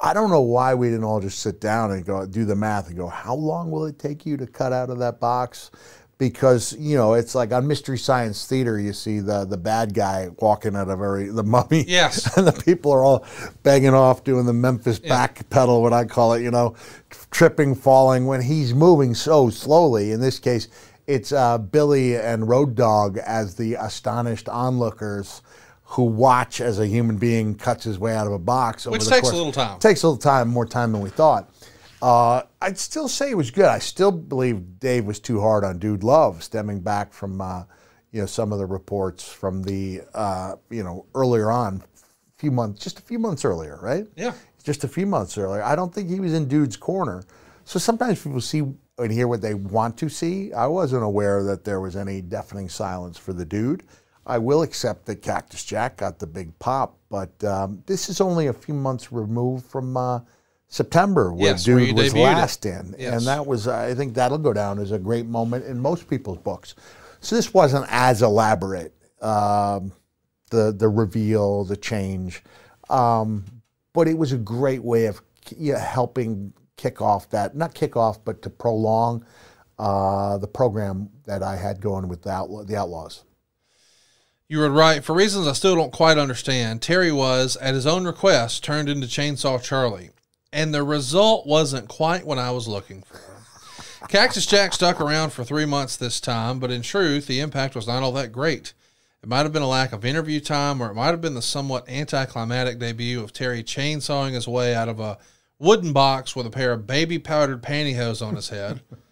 I don't know why we didn't all just sit down and go do the math and go, how long will it take you to cut out of that box? Because you know it's like on Mystery Science Theater, you see the the bad guy walking at a very the mummy, (laughs) Yes. and the people are all banging off doing the Memphis back pedal, what I call it, you know, tripping, falling when he's moving so slowly. In this case, it's uh, Billy and Road Dog as the astonished onlookers who watch as a human being cuts his way out of a box. over Which the takes a little time. Takes a little time, more time than we thought. Uh, I'd still say it was good. I still believe Dave was too hard on Dude Love, stemming back from uh, you know some of the reports from the uh, you know earlier on, a few months, just a few months earlier, right? Yeah. just a few months earlier. I don't think he was in Dude's corner. So sometimes people see and hear what they want to see. I wasn't aware that there was any deafening silence for the Dude. I will accept that Cactus Jack got the big pop, but um, this is only a few months removed from uh, September, where Yes, Dude you was debuted it. last in, Yes. and that was I think that'll go down as a great moment in most people's books. So this wasn't as elaborate. Um, the the reveal, the change, um, but it was a great way of yeah, helping kick off that not kick off, but to prolong uh, the program that I had going with the, outlaw, the Outlaws. You were right. For reasons I still don't quite understand, Terry was, at his own request, turned into Chainsaw Charlie. And the result wasn't quite what I was looking for. Cactus Jack stuck around for three months this time, but in truth, the impact was not all that great. It might have been a lack of interview time, or it might have been the somewhat anticlimactic debut of Terry chainsawing his way out of a wooden box with a pair of baby powdered pantyhose on his head. (laughs)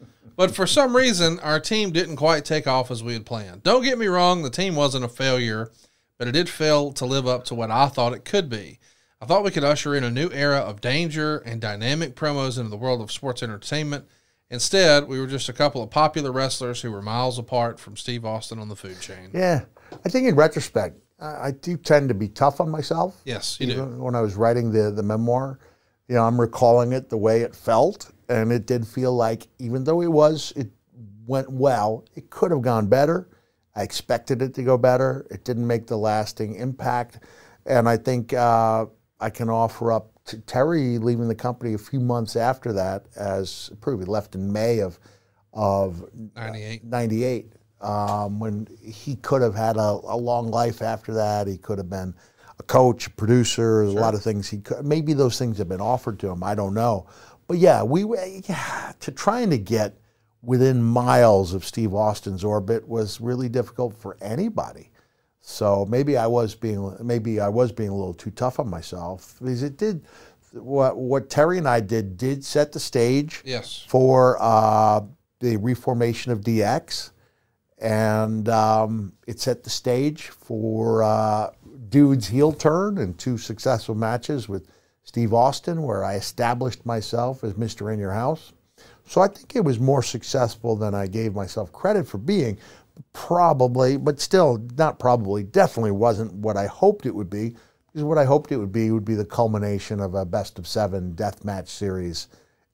But for some reason, our team didn't quite take off as we had planned. Don't get me wrong, the team wasn't a failure, but it did fail to live up to what I thought it could be. I thought we could usher in a new era of danger and dynamic promos into the world of sports entertainment. Instead, we were just a couple of popular wrestlers who were miles apart from Steve Austin on the food chain. Yeah, I think in retrospect, I, do tend to be tough on myself. Yes, you do. When I was writing the the memoir, you know, I'm recalling it the way it felt, and it did feel like even though it was it went well, it could have gone better. I expected it to go better. It didn't make the lasting impact, and I think uh, I can offer up to Terry leaving the company a few months after that as proof. He left in May of of 98. 98 um, when he could have had a, a long life after that. He could have been a coach, a producer, There's a lot of things he could. Maybe those things have been offered to him. I don't know. But yeah, we yeah, to trying to get within miles of Steve Austin's orbit was really difficult for anybody. So maybe I was being maybe I was being a little too tough on myself because it did what what Terry and I did did set the stage Yes. for uh, the reformation of DX, and um, it set the stage for uh, Dude's heel turn and two successful matches with Steve Austin, where I established myself as Mr. In Your House. So I think it was more successful than I gave myself credit for being. Probably, but still, not probably, definitely wasn't what I hoped it would be. Because what I hoped it would be would be the culmination of a best of seven death match series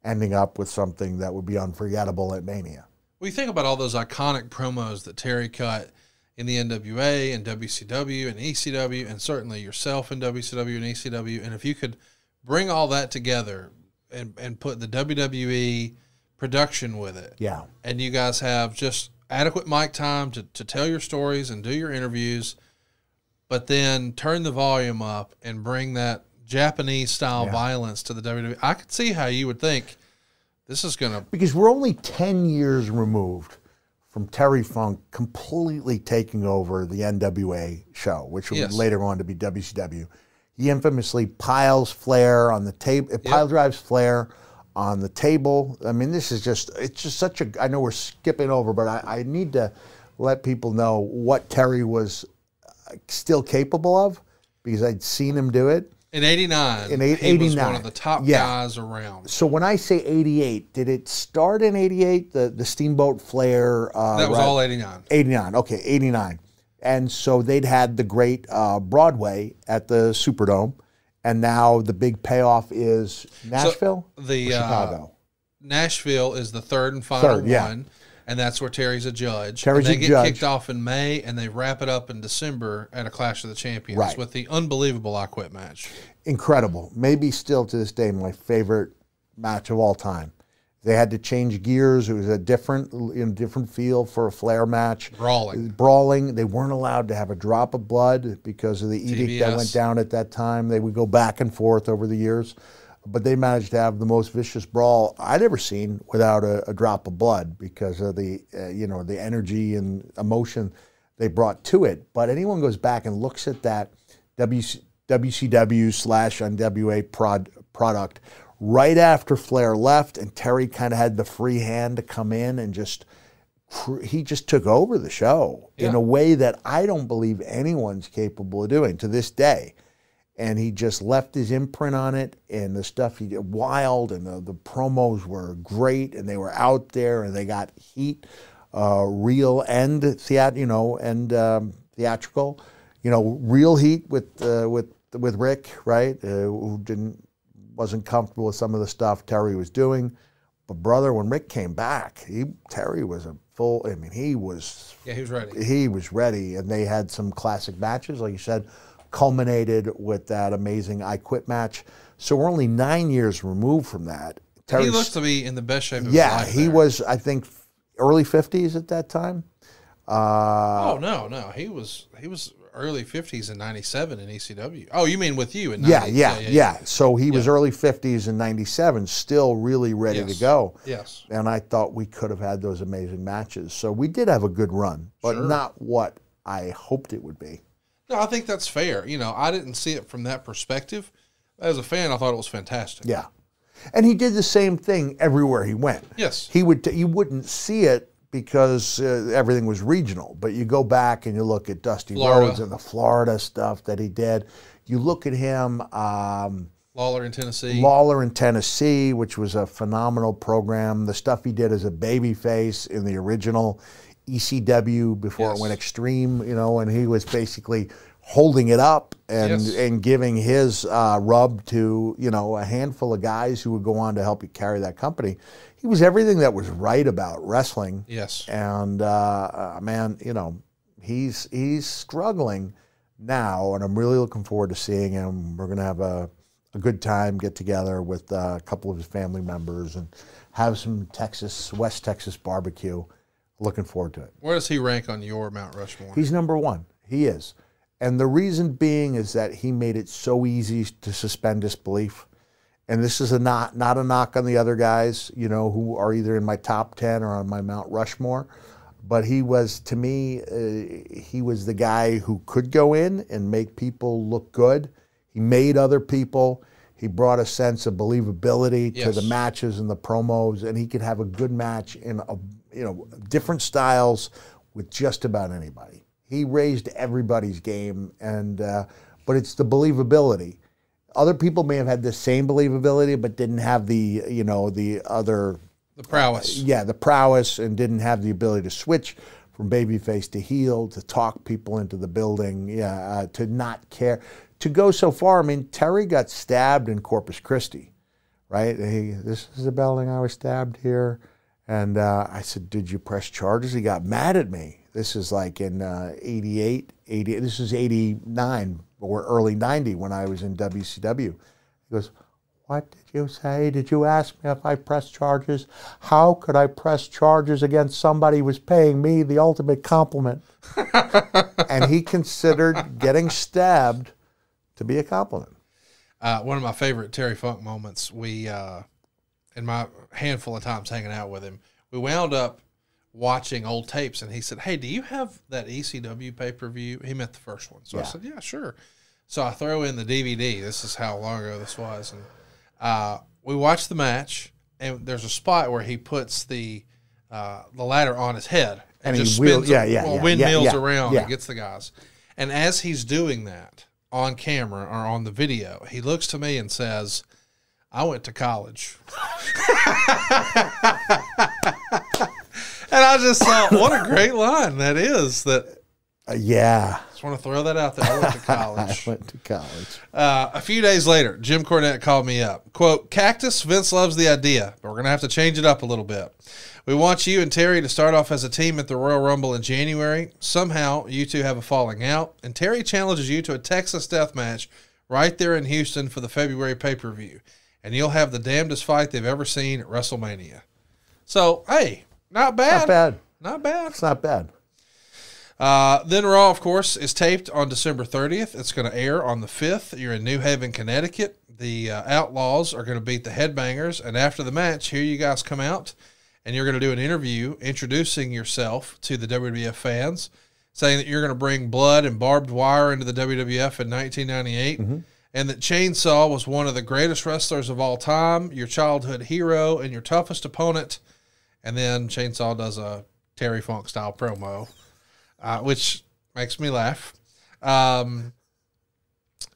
ending up with something that would be unforgettable at Mania. Well, you think about all those iconic promos that Terry cut in the NWA and WCW and ECW, and certainly yourself in WCW and ECW. And if you could bring all that together and, and put the WWE production with it, Yeah. and you guys have just adequate mic time to, to tell your stories and do your interviews, but then turn the volume up and bring that Japanese style Yeah. violence to the WWE. I could see how you would think this is going to Because we're only 10 years removed from Terry Funk completely taking over the NWA show, which would Yes. later on to be WCW. He infamously piles Flair on the table, it pile drives Flair on the table. I mean, this is just, it's just such a, I know we're skipping over, but I, I need to let people know what Terry was uh, still capable of because I'd seen him do it. In '89, In eight- he was 89, one of the top yeah. guys around. So when I say 88, did it start in 88, the, the Steamboat Flair? Uh, That was right- all '89. 89. Okay, 89. And so they'd had the great uh, Broadway at the Superdome, and now the big payoff is Nashville, The or uh, Chicago. Nashville is the third and final Third, yeah. one, and that's where Terry's a judge. Terry's and they get judge. kicked off in May, and they wrap it up in December at a Clash of the Champions Right. with the unbelievable I Quit match. Incredible. Maybe still to this day my favorite match of all time. They had to change gears. It was a different, you know, different feel for a Flair match. Brawling. brawling. They weren't allowed to have a drop of blood because of the edict that went down at that time. They would go back and forth over the years, but they managed to have the most vicious brawl I'd ever seen without a, a drop of blood because of the uh, you know the energy and emotion they brought to it. But anyone goes back and looks at that WC, WCW slash NWA prod, product right after Flair left, and Terry kind of had the free hand to come in and just he just took over the show in a way that I don't believe anyone's capable of doing to this day. And he just left his imprint on it, and the stuff he did wild, and the, the promos were great, and they were out there, and they got heat, uh, real and theat, you know, and um, theatrical, you know, real heat with uh, with with Rick, right, uh, who didn't wasn't comfortable with some of the stuff Terry was doing. But brother, when Rick came back, he Terry was a full. I mean, he was Yeah, he was ready. he was ready, and they had some classic matches, like you said, culminated with that amazing I Quit match. So we're only nine years removed from that. He looks to be in the best shape of yeah, his life. he there. was. I think early fifties at that time. Uh, Oh no, no, he was he was early fifties in '97 in ECW. Oh, you mean with you in yeah, 90? yeah, yeah, So he was early fifties in '97, still really ready Yes. to go. Yes. and I thought we could have had those amazing matches. So we did have a good run, but Sure. not what I hoped it would be. No, I think that's fair. You know, I didn't see it from that perspective. As a fan, I thought it was fantastic. Yeah, and he did the same thing everywhere he went. Yes. he would. T- you wouldn't see it because uh, everything was regional. But you go back and you look at Dusty Florida. Rhodes and the Florida stuff that he did. You look at him. Um, Lawler in Tennessee. Lawler in Tennessee, which was a phenomenal program. The stuff he did as a babyface in the original ECW before Yes. it went extreme, you know, and he was basically holding it up and Yes. and giving his uh, rub to you know a handful of guys who would go on to help you carry that company. He was everything that was right about wrestling. yes. And uh, uh, man, you know, he's he's struggling now, and I'm really looking forward to seeing him. We're gonna have a, a good time, get together with uh, a couple of his family members, and have some Texas West Texas barbecue. Looking forward to it. Where does he rank on your Mount Rushmore? He's number one. He is. And the reason being is that he made it so easy to suspend disbelief. And this is a not not a knock on the other guys, you know, who are either in my top ten or on my Mount Rushmore. But he was, to me, uh, he was the guy who could go in and make people look good. He made other people. He brought a sense of believability to the matches and the promos, and he could have a good match in a, you know different styles with just about anybody. He raised everybody's game, and uh, but it's the believability. Other people may have had the same believability, but didn't have the you know the other the prowess. yeah the prowess and didn't have the ability to switch from babyface to heel to talk people into the building yeah uh, to not care to go so far. I mean Terry got stabbed in Corpus Christi, right? He, this is the building I was stabbed here. And uh, I said, Did you press charges? He got mad at me. This is like in uh, 88, 80, this is 89 or early 90 when I was in WCW. He goes, What did you say? Did you ask me if I pressed charges? How could I press charges against somebody who was paying me the ultimate compliment? (laughs) and he considered getting stabbed to be a compliment. Uh, one of my favorite Terry Funk moments. We, uh, in my handful of times hanging out with him, we wound up watching old tapes, and he said, "Hey, do you have that ECW pay per view?" He meant the first one, so I said, "Yeah, sure." So I throw in the DVD. This is how long ago this was, and uh, we watched the match. And there's a spot where he puts the uh, the ladder on his head And he just wheel- spins, yeah, yeah, yeah, windmills yeah, yeah, around yeah. and gets the guys. And as he's doing that on camera or on the video, he looks to me and says, I went to college. (laughs) and I just thought, (laughs) what a great line that is. That Uh, yeah, just want to throw that out there. I went to college. (laughs) I went to college. Uh, a few days later, Jim Cornette called me up. Quote, Cactus, Vince loves the idea, but we're going to have to change it up a little bit. We want you and Terry to start off as a team at the Royal Rumble in January. Somehow, you two have a falling out, and Terry challenges you to a Texas death match right there in Houston for the February pay per view. And you'll have the damnedest fight they've ever seen at WrestleMania. So, hey, not bad. Not bad. Not bad. It's not bad. Uh, then Raw, of course, is taped on December 30th. It's going to air on the 5th. You're in New Haven, Connecticut. The uh, Outlaws are going to beat the Headbangers. And after the match, here you guys come out and you're going to do an interview introducing yourself to the WWF fans, saying that you're going to bring blood and barbed wire into the WWF in 1998. And that Chainsaw was one of the greatest wrestlers of all time, your childhood hero, and your toughest opponent. And then Chainsaw does a Terry Funk style promo uh, which makes me laugh. Um,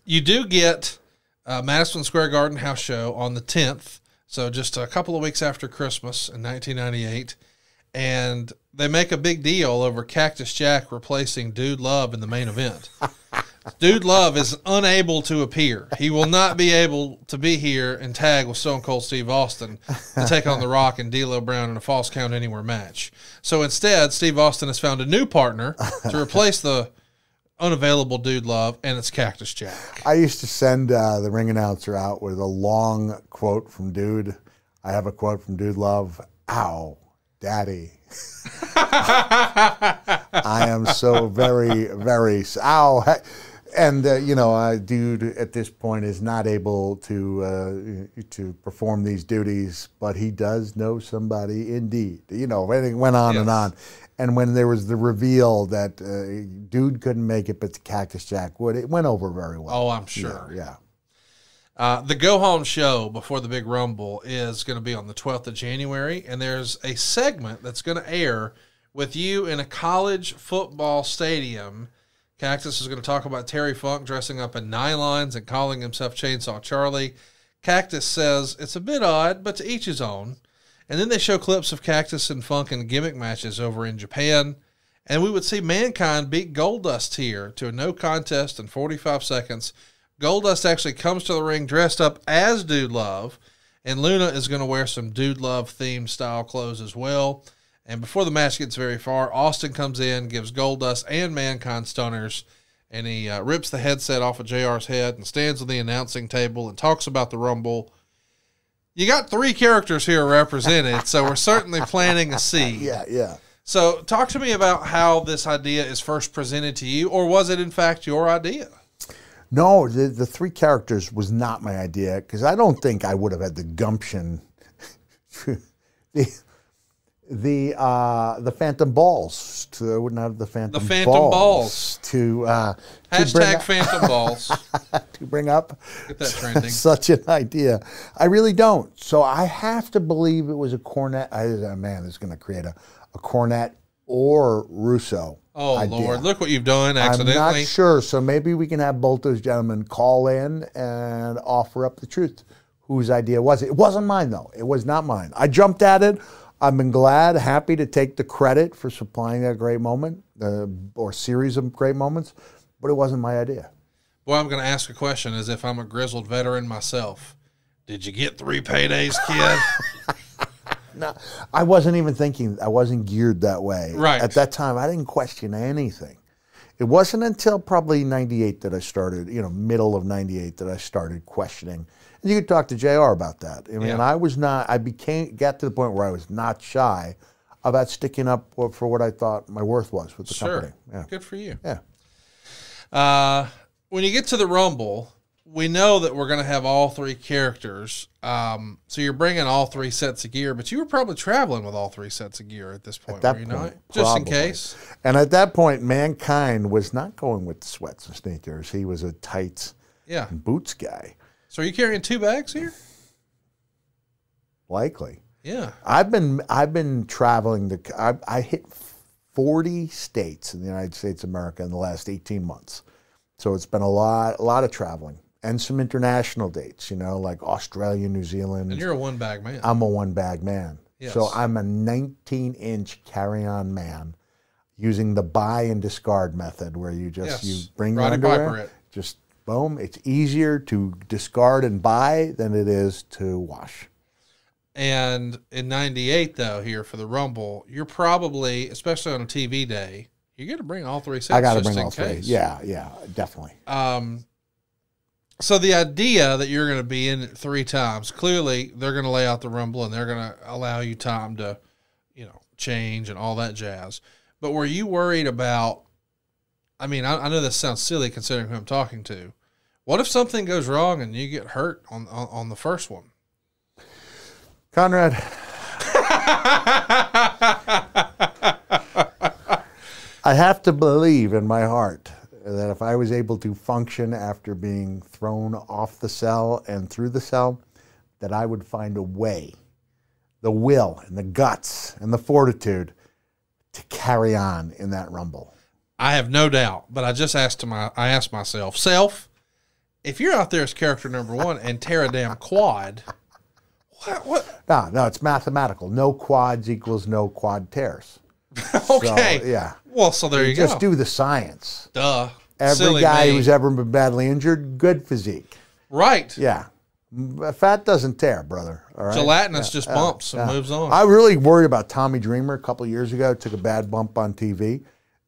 you do get uh, Madison Square Garden house show on the 10th, so just a couple of weeks after Christmas in 1998, and they make a big deal over Cactus Jack replacing Dude Love in the main event. (laughs) Dude Love is unable to appear. He will not be able to be here and tag with Stone Cold Steve Austin to take on The Rock and D'Lo Brown in a false count anywhere match. So instead, Steve Austin has found a new partner to replace the unavailable Dude Love, and it's Cactus Jack. I used to send uh, the ring announcer out with a long quote from Dude. I have a quote from Dude Love. Ow, Daddy. (laughs) I am so very, very ow. And uh, you know, uh, dude at this point is not able to uh, to perform these duties, but he does know somebody indeed. You know, and it went on and on. And when there was the reveal that uh, dude couldn't make it, but Cactus Jack would, it went over very well. Oh, I'm Yeah, sure. yeah. Uh, the Go Home show before the Big Rumble is going to be on the 12th of January, and there's a segment that's going to air with you in a college football stadium. Cactus is going to talk about Terry Funk dressing up in nylons and calling himself Chainsaw Charlie. Cactus says it's a bit odd, but to each his own. And then they show clips of Cactus and Funk in gimmick matches over in Japan. And we would see Mankind beat Goldust here to a no contest in 45 seconds. Goldust actually comes to the ring dressed up as Dude Love, and Luna is going to wear some Dude Love themed style clothes as well. And before the match gets very far, Austin comes in, gives Goldust and Mankind stunners, and he uh, rips the headset off of JR's head and stands on the announcing table and talks about the Rumble. You got three characters here represented, so we're certainly planting a seed. (laughs) Yeah, yeah. So, talk to me about how this idea is first presented to you, or was it in fact your idea? No, the, the three characters was not my idea because I don't think I would have had the gumption. (laughs) the the uh, the Phantom Balls. To, I wouldn't have the Phantom, The Phantom balls, Balls. to uh, to Hashtag up, Phantom (laughs) Balls. to bring up Get that trending. (laughs) such an idea. I really don't. So I have to believe it was a Cornette. I, uh, man, this is going to create a, a Cornette or Russo. Oh idea. Lord, look what you've done I'm not sure. So maybe we can have both those gentlemen call in and offer up the truth. Whose idea was it? It wasn't mine, though. It was not mine. I jumped at it. I've been glad, happy to take the credit for supplying that great moment uh, or series of great moments, but it wasn't my idea. Boy, I'm going to ask a question as if I'm a grizzled veteran myself. Did you get three paydays, kid? (laughs) No, I wasn't even thinking. I wasn't geared that way. Right. at that time, I didn't question anything. It wasn't until probably '98 that I started. You know, middle of '98 that I started questioning. And you could talk to Jr. about that. I mean, Yeah. I was not. I became got to the point where I was not shy about sticking up for what I thought my worth was with the sure. company. Yeah. Good for you. Yeah. Uh, when you get to the Rumble, we know that we're going to have all three characters. Um, so you're bringing all three sets of gear, but you were probably traveling with all three sets of gear at this point, at that were you point, not? Just in case. And at that point, mankind was not going with sweats and sneakers. He was a tights Yeah. and boots guy, So are you carrying two bags here? likely. Yeah. I've been I've been traveling the I, I hit 40 states in the United States of America in the last 18 months. So it's been a lot a lot of traveling and some international dates, you know, like Australia, New Zealand. And you're a one bag man. I'm a one bag man. So I'm a 19 inch carry on man using the buy and discard method where you just Yes. you bring your Roddy underwear, Piper it. just boom. It's easier to discard and buy than it is to wash. And in 98, though, here for the Rumble, you're probably, especially on a TV day, you're going to bring all three sets I got to bring in all three. Yeah, yeah, definitely. Um, so the idea that you're going to be in it three times, clearly they're going to lay out the Rumble and they're going to allow you time to, you know, change and all that jazz. But were you worried about, I mean, I, I know this sounds silly considering who I'm talking to. What if something goes wrong and you get hurt on, on, on the first one? Conrad, I have to believe in my heart that if I was able to function after being thrown off the cell and through the cell, that I would find a way, the will and the guts and the fortitude to carry on in that rumble. I have no doubt, but I just asked to my I asked myself, self, if you're out there as character number one and tear a damn quad, what what No, no, it's mathematical. No quads equals no quad tears. (laughs) okay. So, yeah. Well, so there you, Just go. Just do the science. Duh. Every Silly guy me. who's ever been badly injured, good physique. right. Yeah. Fat doesn't tear, brother. All right. Gelatinous just bumps and Yeah. moves on. I really worried about Tommy Dreamer a couple of years ago. Took a bad bump on TV,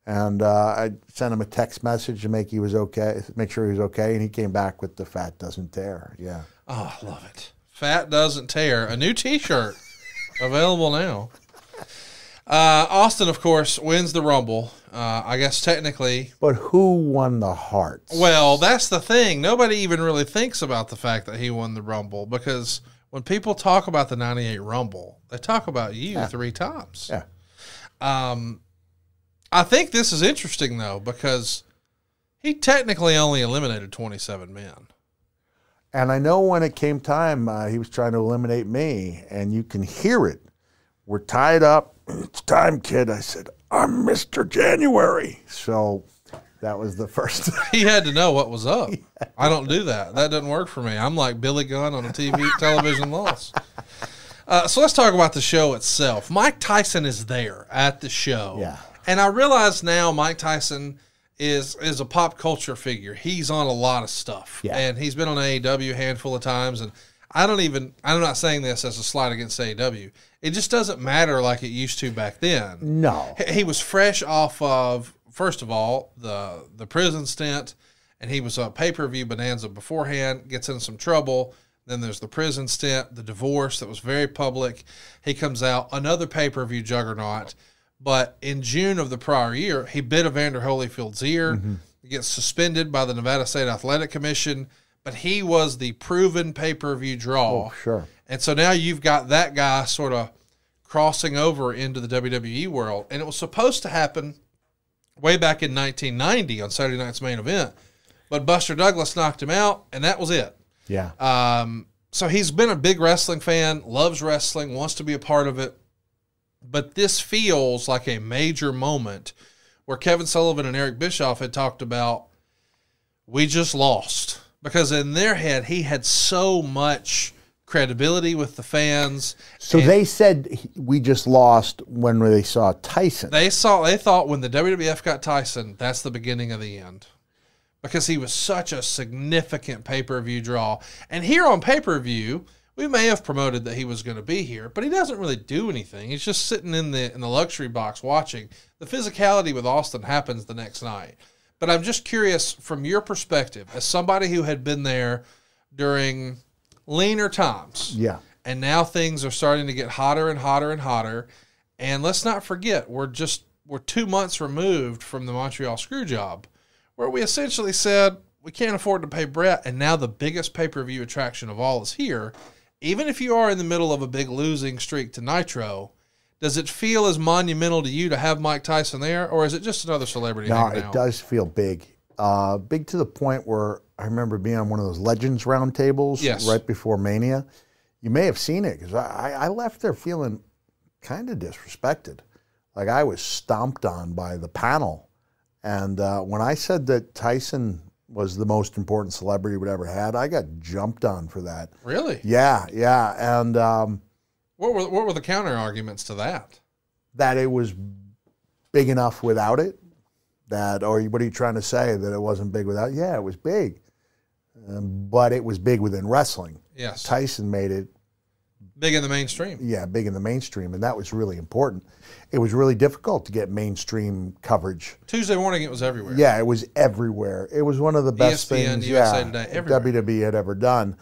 and uh, I sent him a text message to make he was okay, make sure he was okay, and he came back with the fat doesn't tear. Yeah. oh, I love it. Fat doesn't tear. A new T-shirt (laughs) available now. Uh, Austin, of course, wins the Rumble. Uh, I guess technically But who won the hearts? Well, that's the thing. Nobody even really thinks about the fact that he won the Rumble because when people talk about the 98 Rumble, they talk about you three times. Yeah. Um, I think this is interesting, though, because he technically only eliminated 27 men. And I know when it came time, uh, he was trying to eliminate me, and you can hear it. We're tied up. (clears throat) It's time, kid. I said, I'm Mr. January. So that was the first. (laughs) He had to know what was up. I don't do that. That doesn't work for me. I'm like Billy Gunn on a TV (laughs) television loss. Uh, so let's talk about the show itself. Mike Tyson is there at the show. Yeah. And I realize now Mike Tyson is is a pop culture figure. He's on a lot of stuff. Yeah. And he's been on AEW a handful of times. And I don't even, I'm not saying this as a slight against AEW. It just doesn't matter like it used to back then. no. He- He was fresh off of first of all the the prison stint, and he was a pay per view bonanza beforehand. Gets in some trouble. Then there's the prison stint, the divorce that was very public. He comes out another pay per view juggernaut. But in June of the prior year, he bit Evander Holyfield's ear. He gets suspended by the Nevada State Athletic Commission. But he was the proven pay per view draw. Oh, sure. And so now you've got that guy sort of crossing over into the WWE world. And it was supposed to happen way back in 1990 on Saturday Night's main event. But Buster Douglas knocked him out, and that was it. Yeah. Um, so he's been a big wrestling fan, loves wrestling, wants to be a part of it. But this feels like a major moment where Kevin Sullivan and Eric Bischoff had talked about we just lost because in their head he had so much credibility with the fans. So they said we just lost when they saw Tyson. They saw they thought when the WWF got Tyson, that's the beginning of the end. because he was such a significant pay per view draw. And here on pay per view, we may have promoted that he was going to be here, but he doesn't really do anything. He's just sitting in the in the luxury box watching. The physicality with Austin happens the next night. But I'm just curious from your perspective, as somebody who had been there during leaner times. Yeah. And now things are starting to get hotter and hotter and hotter. And let's not forget, we're just we're two months removed from the Montreal screw job, where we essentially said we can't afford to pay Bret, and now the biggest pay per view attraction of all is here. Even if you are in the middle of a big losing streak to Nitro, does it feel as monumental to you to have Mike Tyson there, or is it just another celebrity? No, it does feel big. Uh, big to the point where I remember being on one of those Legends roundtables Yes. right before Mania. You may have seen it because I, I left there feeling kind of disrespected. Like I was stomped on by the panel. And uh, when I said that Tyson was the most important celebrity we'd ever had, I got jumped on for that. Really? Yeah, yeah. And um, What were what were the counter arguments to that? that it was big enough without it. That, or what are you trying to say? That it wasn't big without? Yeah, it was big, um, but it was big within wrestling. Yes, Tyson made it, big in the mainstream. yeah, big in the mainstream, and that was really important. It was really difficult to get mainstream coverage. Tuesday morning, it was everywhere. Yeah, it was everywhere. It was one of the best ESPN, things USA yeah, Today. WWE had ever done.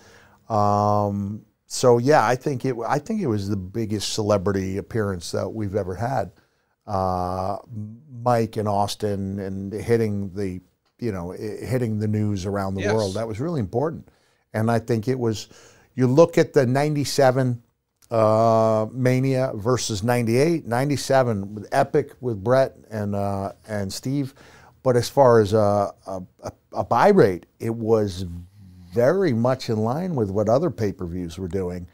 Um, so yeah, I think it. I think it was the biggest celebrity appearance that we've ever had. Uh, Mike and Austin and hitting the, you know, hitting the news around the Yes. world. That was really important, and I think it was. You look at the '97 uh, Mania versus 98. 97 with epic with Bret and uh, and Steve. But as far as a, a, a, a buy rate, it was very much in line with what other pay per views were doing.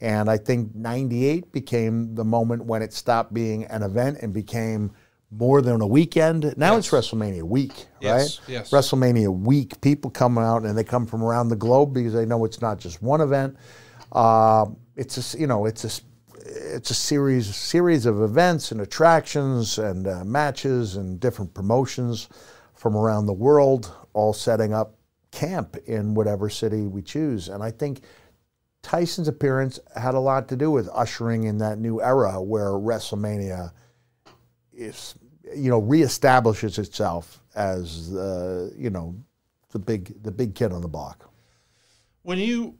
And I think 98 became the moment when it stopped being an event and became more than a weekend. Now it's WrestleMania week, Yes, right? yes. WrestleMania week. People come out and they come from around the globe because they know it's not just one event. Uh, it's a, you know, it's a, it's a series series of events and attractions and uh, matches and different promotions from around the world, all setting up camp in whatever city we choose. And I think Tyson's appearance had a lot to do with ushering in that new era where WrestleMania is, you know, reestablishes itself as the, you know, the big the big kid on the block. When you,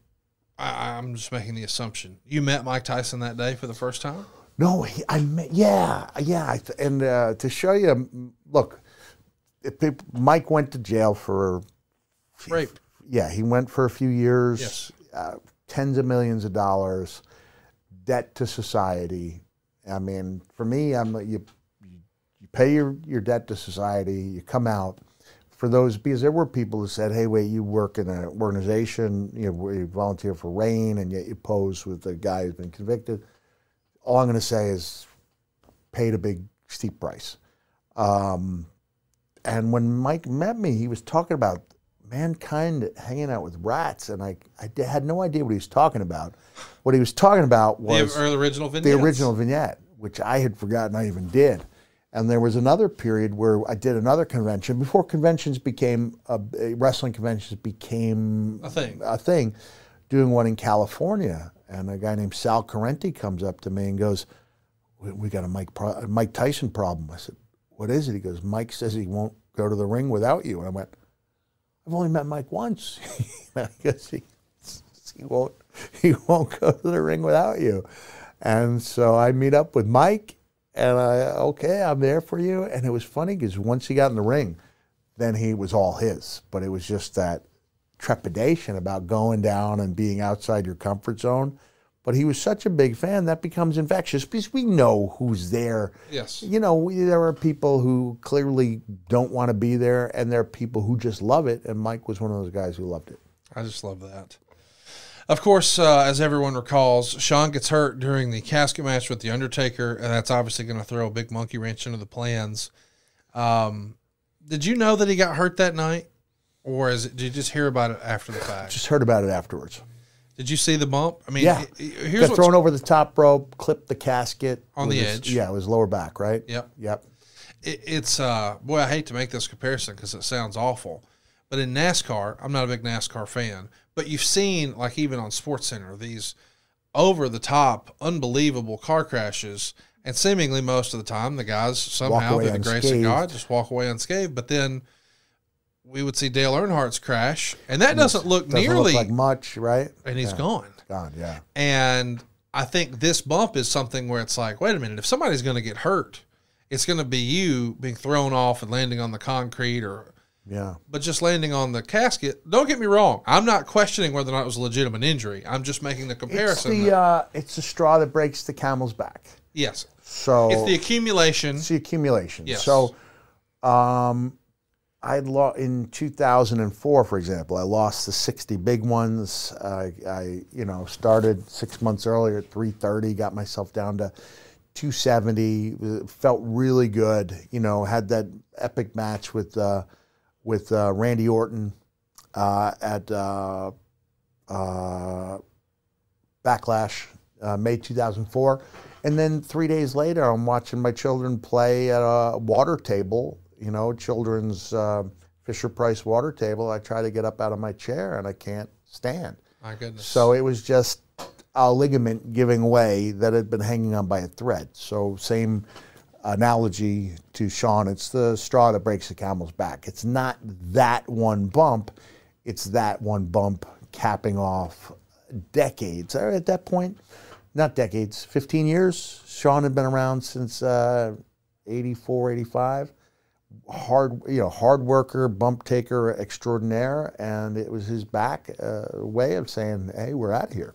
I, I'm just making the assumption you met Mike Tyson that day for the first time. No, he, I met, yeah, yeah, I th- and uh, to show you, look, Mike went to jail for, Rape. yeah, he went for a few years, Yes. uh, tens of millions of dollars, debt to society. I mean, for me, I'm you, you pay your, your debt to society, you come out. For those, because there were people who said, "Hey, wait, you work in an organization, you know, you volunteer for RAINN, and yet you pose with the guy who's been convicted." all I'm going to say is paid a big steep price. Um, and when Mike met me, he was talking about mankind hanging out with rats, and I, I d- had no idea what he was talking about. What he was talking about was or- original the original vignette, which I had forgotten I even did. And there was another period where I did another convention before conventions became uh, wrestling conventions became A thing. a thing, doing one in California, and a guy named Sal Corrente comes up to me and goes, "We, we got a Mike pro- Mike Tyson problem." I said, "What is it?" He goes, "Mike says he won't go to the ring without you." And I went, "I've only met Mike once. (laughs) I guess he he won't he won't go to the ring without you." And so I meet up with Mike, and I okay, I'm there for you. And it was funny because once he got in the ring, then he was all his. But it was just that trepidation about going down and being outside your comfort zone. But he was such a big fan that becomes infectious because we know who's there. Yes. You know, we, there are people who clearly don't want to be there, and there are people who just love it. And Mike was one of those guys who loved it. I just love that. Of course, uh, as everyone recalls, Shawn gets hurt during the casket match with The Undertaker, and that's obviously going to throw a big monkey wrench into the plans. Um, did you know that he got hurt that night? Or is it, did you just hear about it after the fact? Just heard about it afterwards. Did you see the bump? I mean, Yeah. he- he- here's Got thrown over the top rope, clipped the casket On the his- edge. Yeah, it was lower back, right? Yep. Yep. it, it's uh boy i hate to make this comparison because it sounds awful But in NASCAR, I'm not a big NASCAR fan. But you've seen, like even on Sports Center, these over the top, unbelievable car crashes, and seemingly most of the time the guys somehow, through the grace of. God, just walk away unscathed. But then we would see Dale Earnhardt's crash, and that doesn't look Doesn't nearly, look like much, right? and he's Yeah. gone. Gone, yeah. And I think this bump is something where it's like, wait a minute, if somebody's going to get hurt, it's going to be you being thrown off and landing on the concrete or Yeah. but just landing on the casket. Don't get me wrong. I'm not questioning whether or not it was a legitimate injury. I'm just making the It's comparison. the that- uh, it's the straw that breaks the camel's back. yes. So It's the accumulation. it's the accumulation. Yes. So, um, I lost in 2004, for example. I lost the 60 big ones. I, I, you know, started six months earlier at 330, got myself down to 270. uh, Felt really good. You know, had that epic match with uh, with uh, Randy Orton uh, at uh, uh, Backlash, uh, May 2004. And then three days later, I'm watching my children play at a water table, you know, children's Fisher Price water table. I try to get up out of my chair and I can't stand. My goodness. So it was just a ligament giving way that had been hanging on by a thread. So same analogy to Shawn. It's the straw that breaks the camel's back. It's not that one bump. It's that one bump capping off decades. At that point, not decades, 15 years. Shawn had been around since uh, 84, 85 hard you know hard worker bump taker extraordinaire and it was his back uh, way of saying hey we're out of here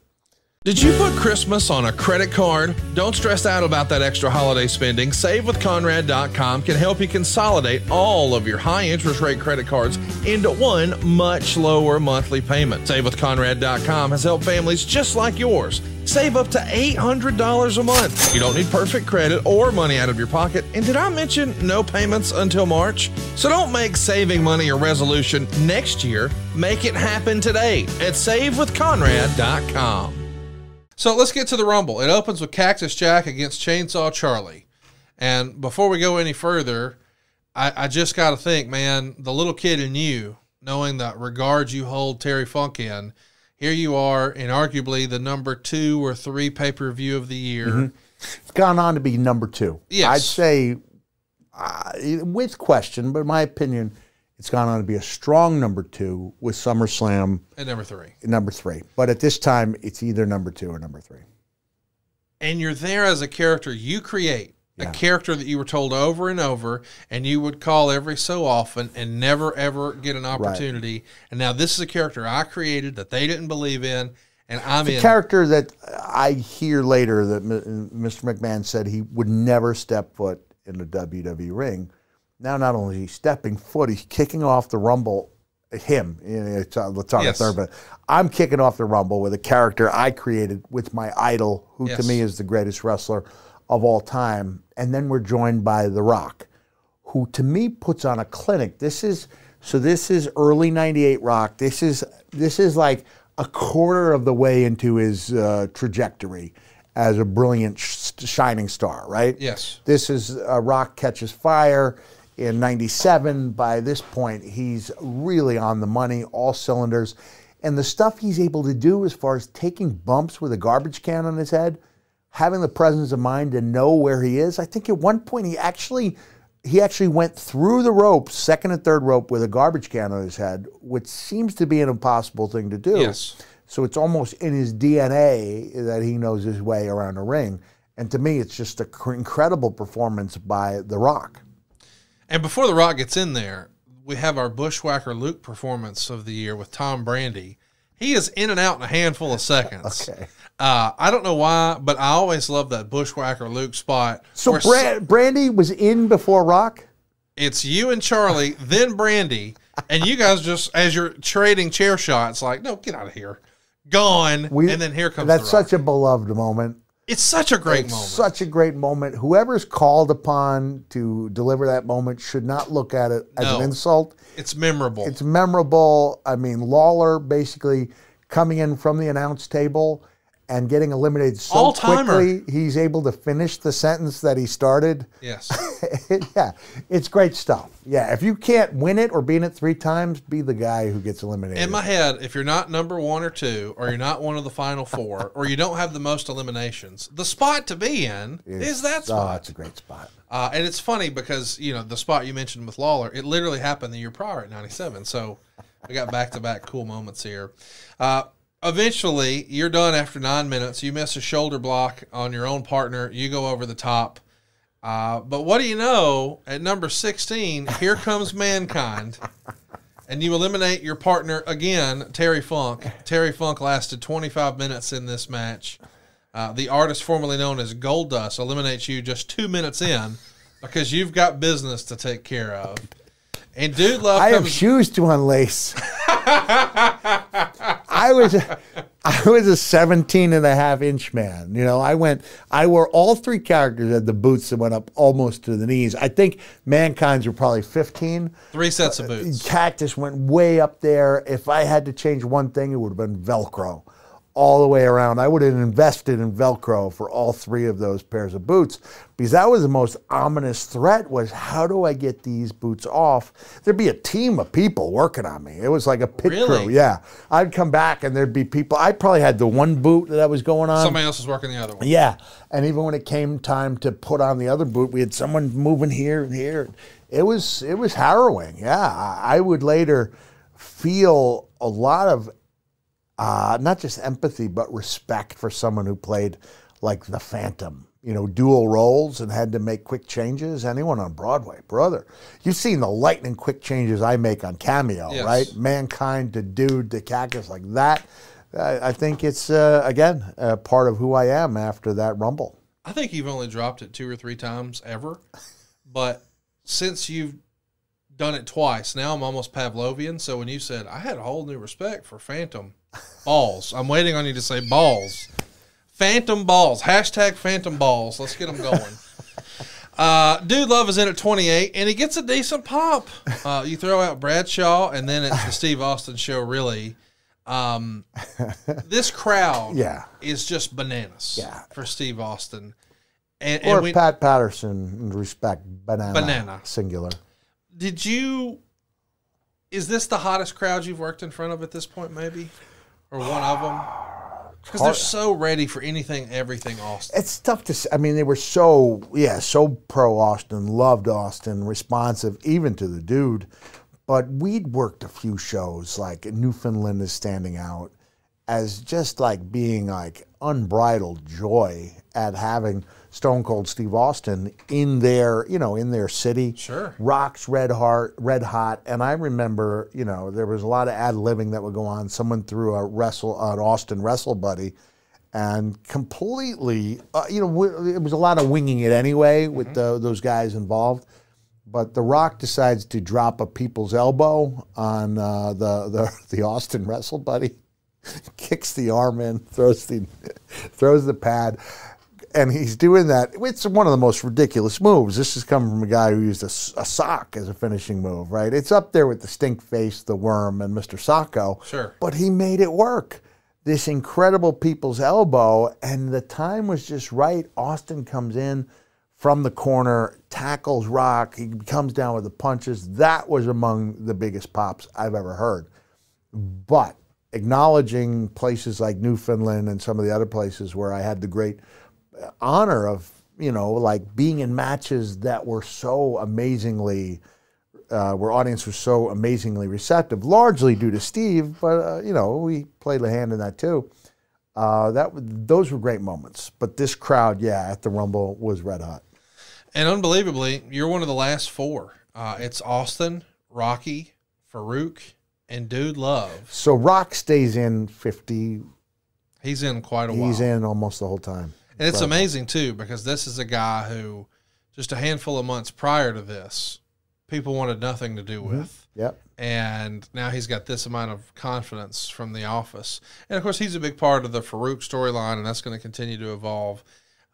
Did you put Christmas on a credit card? Don't stress out about that extra holiday spending. SaveWithConrad.com can help you consolidate all of your high interest rate credit cards into one much lower monthly payment. SaveWithConrad.com has helped families just like yours save up to $800 a month. You don't need perfect credit or money out of your pocket. And did I mention no payments until March? So don't make saving money a resolution next year. Make it happen today at SaveWithConrad.com. So let's get to the Rumble. It opens with Cactus Jack against Chainsaw Charlie. And before we go any further, I, I just got to think, man, the little kid in you, knowing the regard you hold Terry Funk in, here you are in arguably the number two or three pay per view of the year. it's gone on to be number two Yes. i'd say uh, with question but my opinion it's gone on to be a strong number two with SummerSlam At number three. number three but at this time it's either number two or number three and you're there as a character you create Yeah. a character that you were told over and over and you would call every so often and never ever get an opportunity and now this is a character i created that they didn't believe in and i'm the in character that I hear later that Mr. McMahon said he would never step foot in the WWE ring. Now, not only is he stepping foot, he's kicking off the Rumble. Him, you know, it's on, it's on Yes. the third, but I'm kicking off the Rumble with a character I created with my idol, who Yes. to me is the greatest wrestler of all time. And then we're joined by The Rock, who to me puts on a clinic. This is so. This is early '98 Rock. This is this is like a quarter of the way into his uh, trajectory as a brilliant sh- shining star. Right. yes This is uh, Rock catches fire in '97. By this point, he's really on the money, all cylinders, and the stuff he's able to do as far as taking bumps with a garbage can on his head, having the presence of mind to know where he is. I think at one point he actually he actually went through the ropes, second and third rope, with a garbage can on his head, which seems to be an impossible thing to do. Yes. So it's almost in his DNA that he knows his way around a ring. And to me, it's just an incredible performance by The Rock. And before the rock gets in there we have our bushwhacker luke performance of the year with tom Brandi he is in and out in a handful of seconds (laughs) Okay. uh, i don't know why but i always love that bushwhacker luke spot So Bra- Brandi was in before Rock. it's you and Charlie, (laughs) then Brandi, and you guys just as you're trading chair shots, like, no, get out of here, gone, We- and then here comes That's the rock. such a beloved moment. It's such a great It's moment. such a great moment. Whoever's called upon to deliver that moment should not look at it as No. an insult. it's memorable. It's memorable. I mean, Lawler basically coming in from the announce table and getting eliminated so All-timer. quickly, he's able to finish the sentence that he started. Yes. (laughs) yeah, it's great stuff. Yeah, if you can't win it or be in it three times, be the guy who gets eliminated. In my head, if you're not number one or two, or you're not one of the final four, or you don't have the most eliminations, the spot to be in is that spot. Oh, it's a great spot. Uh, and it's funny because you know the spot you mentioned with Lawler, it literally happened the year prior at '97. So we got back to back cool moments here. Uh, eventually, you're done after nine minutes. You miss a shoulder block on your own partner. You go over the top. Uh, but what do you know? At number 16, here comes mankind. And you eliminate your partner again, Terry Funk. Terry Funk lasted 25 minutes in this match. Uh, the artist formerly known as Gold Dust eliminates you just two minutes in because you've got business to take care of. And Dude Love I have shoes to unlace. (laughs) I was I was a 17 and a half inch man. You know, I went I wore all three characters had the boots that went up almost to the knees. I think mankind's were probably 15. Three sets of uh, boots. Cactus went way up there. If I had to change one thing, it would have been Velcro all the way around. I would have invested in Velcro for all three of those pairs of boots because that was the most ominous threat was how do I get these boots off? There'd be a team of people working on me. It was like a pit Really? crew. Yeah. I'd come back and there'd be people. I probably had the one boot that I was going on. Somebody else is working the other one. Yeah, and even when it came time to put on the other boot, we had someone moving here and here. It was it was harrowing. Yeah, I would later feel a lot of uh, not just empathy but respect for someone who played like the Phantom. You know, dual roles and had to make quick changes. Anyone on Broadway, brother, you've seen the lightning quick changes I make on Cameo, Yes. right? Mankind to Dude to Cactus like that. I I think it's uh, again uh, part of who I am after that Rumble. I think you've only dropped it two or three times ever. (laughs) But since you've done it twice, now I'm almost Pavlovian. So when you said, I had a whole new respect for Phantom balls, I'm waiting on you to say balls. Phantom balls. Hashtag Phantom balls. Let's get them going. (laughs) Uh, Dude Love is in at 28, and he gets a decent pop. Uh, you throw out Bradshaw, and then it's the Steve Austin show, really. Um, this crowd (laughs) Yeah. is just bananas Yeah. for Steve Austin. And, Or and we, Pat Patterson, respect, banana, Banana. singular. did you? Is this the hottest crowd you've worked in front of at this point, maybe, or one of them? Because they're so ready for anything, everything Austin. It's tough to. Say. I mean, they were so yeah, so pro Austin, loved Austin, responsive even to the dude. But we'd worked a few shows like Newfoundland is standing out as just like being like unbridled joy at having Stone Cold Steve Austin in their you know in their city. Sure. rocks red heart red hot. And i remember you know there was a lot of ad living that would go on. Someone threw a wrestle an austin wrestle buddy and completely uh, you know w- it was a lot of winging it anyway with the, those guys involved. But the rock decides to drop a people's elbow on uh, the, the (laughs) the austin wrestle buddy (laughs) kicks the arm in throws the (laughs) throws the pad and he's doing that. It's one of the most ridiculous moves. This is coming from a guy who used a sock as a finishing move, right? It's up there with the stink face, the worm, and Mr. Socko. Sure. But he made it work. This incredible people's elbow, and the time was just right. Austin comes in from the corner, tackles Rock. He comes down with the punches. That was among the biggest pops I've ever heard but acknowledging places like Newfoundland and some of the other places where I had the great honor of, you know, like being in matches that were so amazingly, uh, where audience was so amazingly receptive, largely due to Steve, but, uh, you know, we played a hand in that too. Uh, that those were great moments, but this crowd, yeah, at the Rumble was red hot. And unbelievably, you're one of the last four. Uh, it's Austin, Rocky, Faarooq, and Dude Love. So Rock stays in fifty. He's in quite a while. He's in almost the whole time. And it's amazing too because this is a guy who, just a handful of months prior to this, people wanted nothing to do with. Yep. And now he's got this amount of confidence from the office. And of course, he's a big part of the Faarooq storyline, and that's going to continue to evolve.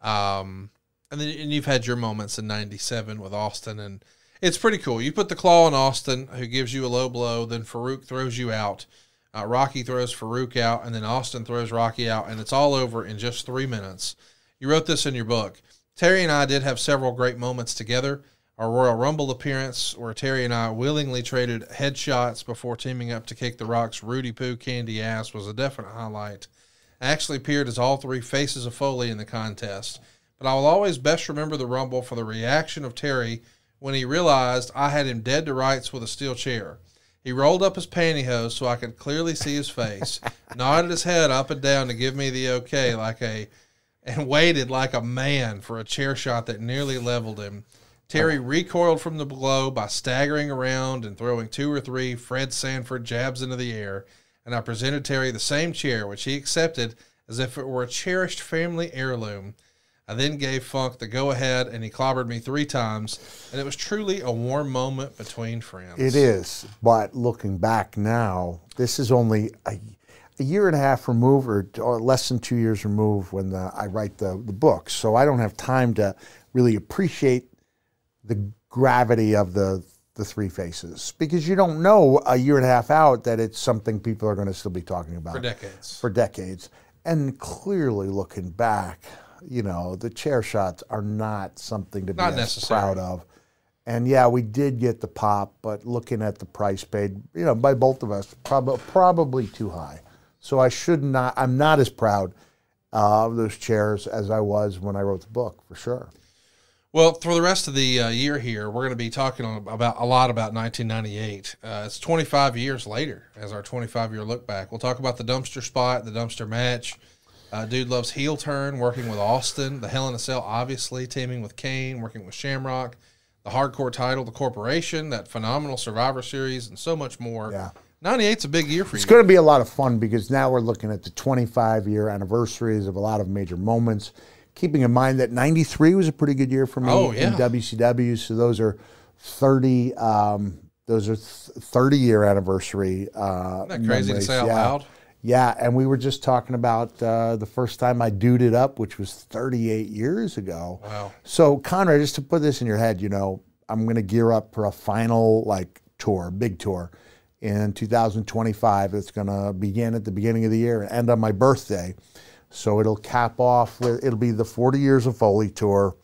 Um, and then and you've had your moments in 97 with Austin, and it's pretty cool. You put the claw on Austin, who gives you a low blow, then Faarooq throws you out. Uh, Rocky throws Faarooq out, and then Austin throws Rocky out, and it's all over in just three minutes. You wrote this in your book. Terry and I did have several great moments together. Our Royal Rumble appearance, where Terry and I willingly traded headshots before teaming up to kick The Rock's Rudy Poo candy ass, was a definite highlight. I actually appeared as all three faces of Foley in the contest, but I will always best remember the Rumble for the reaction of Terry when he realized I had him dead to rights with a steel chair. He rolled up his pantyhose so I could clearly see his face, (laughs) nodded his head up and down to give me the okay, like a, and waited like a man for a chair shot that nearly leveled him. Terry recoiled from the blow by staggering around and throwing two or three Fred Sanford jabs into the air, and I presented Terry the same chair, which he accepted as if it were a cherished family heirloom. I then gave Funk the go ahead, and he clobbered me three times, and it was truly a warm moment between friends. It is, but looking back now, this is only a, a year and a half removed, or, or less than two years removed, when the, I write the, the book. So I don't have time to really appreciate the gravity of the the three faces because you don't know a year and a half out that it's something people are going to still be talking about for decades. For decades, and clearly looking back, you know, the chair shots are not something to be Not necessary. proud of. And yeah, we did get the pop, but looking at the price paid, you know, by both of us, probably probably too high. So I should not. I'm not as proud uh, of those chairs as I was when I wrote the book, for sure. Well, for the rest of the uh, year here, we're going to be talking about a lot about 1998. Uh, it's 25 years later as our 25 year look back. We'll talk about the dumpster spot, the dumpster match. Uh, Dude loves heel turn, working with Austin, the Hell in a Cell, obviously teaming with Kane, working with Shamrock, the hardcore title, the corporation, that phenomenal Survivor Series, and so much more. Yeah. 98's a big year for It's you. It's going to be a lot of fun because now we're looking at the 25 year anniversaries of a lot of major moments. Keeping in mind that 93 was a pretty good year for me Oh, yeah. in WCW. So those are 30, um, those are th- 30 year anniversary. Uh, Isn't that crazy to say out yeah. loud? Yeah, and we were just talking about uh, the first time I duded up, which was 38 years ago. Wow. So, Conrad, just to put this in your head, you know, I'm going to gear up for a final like tour, big tour in 2025. It's going to begin at the beginning of the year and end on my birthday. So it'll cap off with it'll be the 40 years of Foley tour.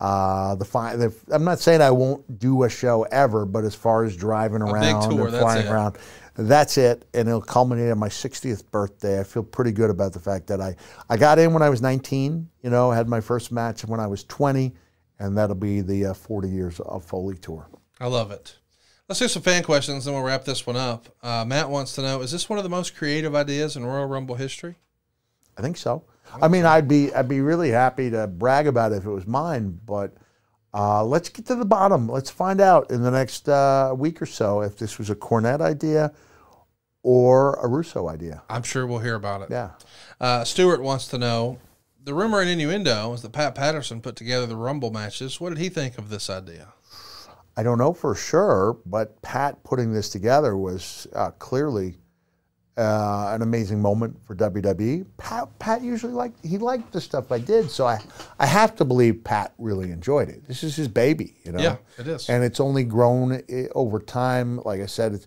Uh, the, fi- the I'm not saying I won't do a show ever, but as far as driving around tour, and flying it. around, that's it. And it'll culminate on my 60th birthday. I feel pretty good about the fact that I I got in when I was 19. You know, had my first match when I was 20, and that'll be the uh, 40 years of Foley tour. I love it. Let's do some fan questions, then we'll wrap this one up. Uh, Matt wants to know: Is this one of the most creative ideas in Royal Rumble history? I think so. I mean, I'd be I'd be really happy to brag about it if it was mine, but uh, let's get to the bottom. Let's find out in the next uh, week or so if this was a Cornette idea or a Russo idea. I'm sure we'll hear about it. Yeah. Uh, Stewart wants to know: The rumor and innuendo is that Pat Patterson put together the Rumble matches. What did he think of this idea? I don't know for sure, but Pat putting this together was uh, clearly uh, an amazing moment for WWE. Pat, Pat usually liked he liked the stuff I did, so I I have to believe Pat really enjoyed it. This is his baby, you know. Yeah, it is. and it's only grown eh, over time. Like I said, it's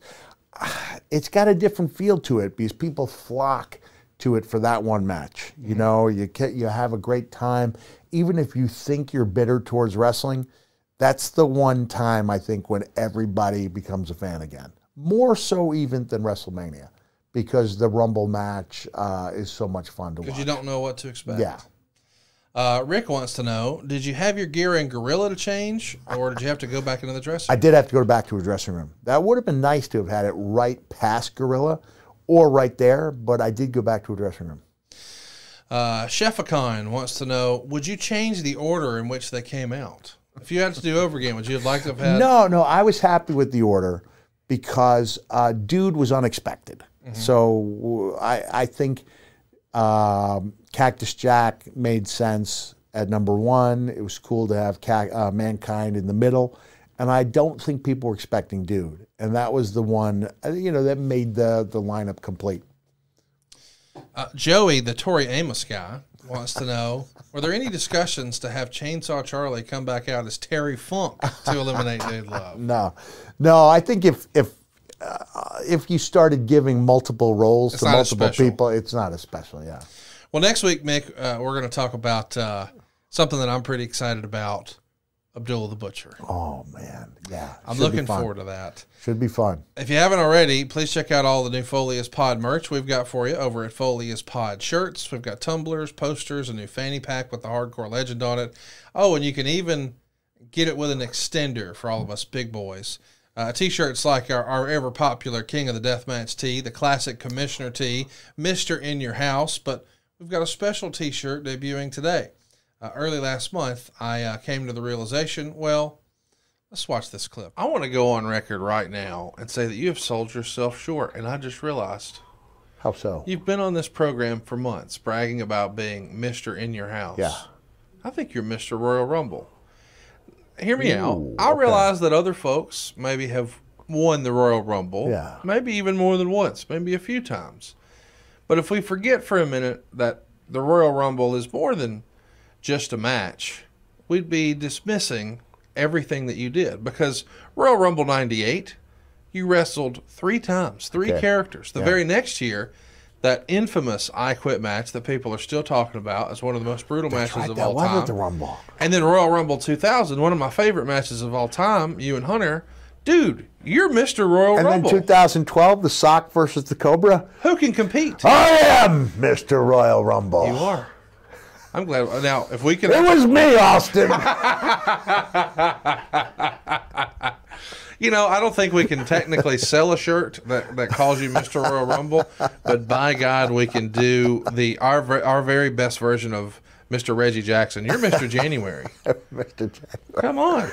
it's got a different feel to it because people flock to it for that one match. You know, you you have a great time, even if you think you're bitter towards wrestling. That's the one time I think when everybody becomes a fan again. More so even than WrestleMania, because the Rumble match uh, is so much fun to watch. Because you don't know what to expect. yeah. Uh, Rick wants to know: Did you have your gear in Gorilla to change, or did you have to go back into the dressing? room? I did have to go back to a dressing room. That would have been nice to have had it right past Gorilla or right there, but I did go back to a dressing room. Uh, wants to know: Would you change the order in which they came out? If you had to do over again, would you have liked to have had? No, no, I was happy with the order because uh, dude was unexpected. So I, I think um, Cactus Jack made sense at number one. It was cool to have Ca- uh, Mankind in the middle. And I don't think people were expecting Dude. And that was the one, uh, you know, that made the, the lineup complete. Uh, Joey, the Tori Amos guy, wants to know: Were there any discussions to have Chainsaw Charlie come back out as Terry Funk to eliminate Dude Love? (laughs) No, no. I think if if uh, if you started giving multiple roles to multiple people, it's not as special. Yeah. Well, next week, Mick, uh, we're going to talk about uh, something that I'm pretty excited about Abdullah the Butcher. Oh man, yeah. I'm Should looking forward to that. Should be fun. If you haven't already, please check out all the new Foley Is Pod merch we've got for you over at Foley Is Pod shirts. We've got tumblers, posters, a new fanny pack with the hardcore legend on it. Oh, and you can even get it with an extender for all of us big boys. Uh, t-shirts like our, our ever popular King of the Deathmatch tee, the classic Commissioner tee, Mister in Your House, but we've got a special T-shirt debuting today. Uh, early last month, I uh, came to the realization, well, Let's watch this clip. I want to go on record right now and say that you have sold yourself short. And I just realized How so? you've been on this program for months bragging about being Mr. In Your House. Yeah. I think you're Mr. Royal Rumble. Hear me out. I okay. realize that other folks maybe have won the Royal Rumble. Yeah. Maybe even more than once, maybe a few times. But if we forget for a minute that the Royal Rumble is more than just a match, we'd be dismissing everything that you did because Royal Rumble 98, you wrestled three times, three Okay. characters. The Yeah. very next year, that infamous I Quit match that people are still talking about as one of the most brutal matches Right, of all time. at the Rumble. And then Royal Rumble 2000, one of my favorite matches of all time, you and Hunter. Dude, you're Mr. Royal And Rumble. And then 2012, the Sock versus the Cobra. Who can compete? I am Mr. Royal Rumble. You are. I'm glad. Now, if we can. It was me, Austin. (laughs) you know, I don't think we can technically sell a shirt that, that calls you Mr. Royal Rumble, but by God, we can do the our our very best version of Mr. Reggie Jackson. You're Mr. January. (laughs) Mr. Jack. Come on.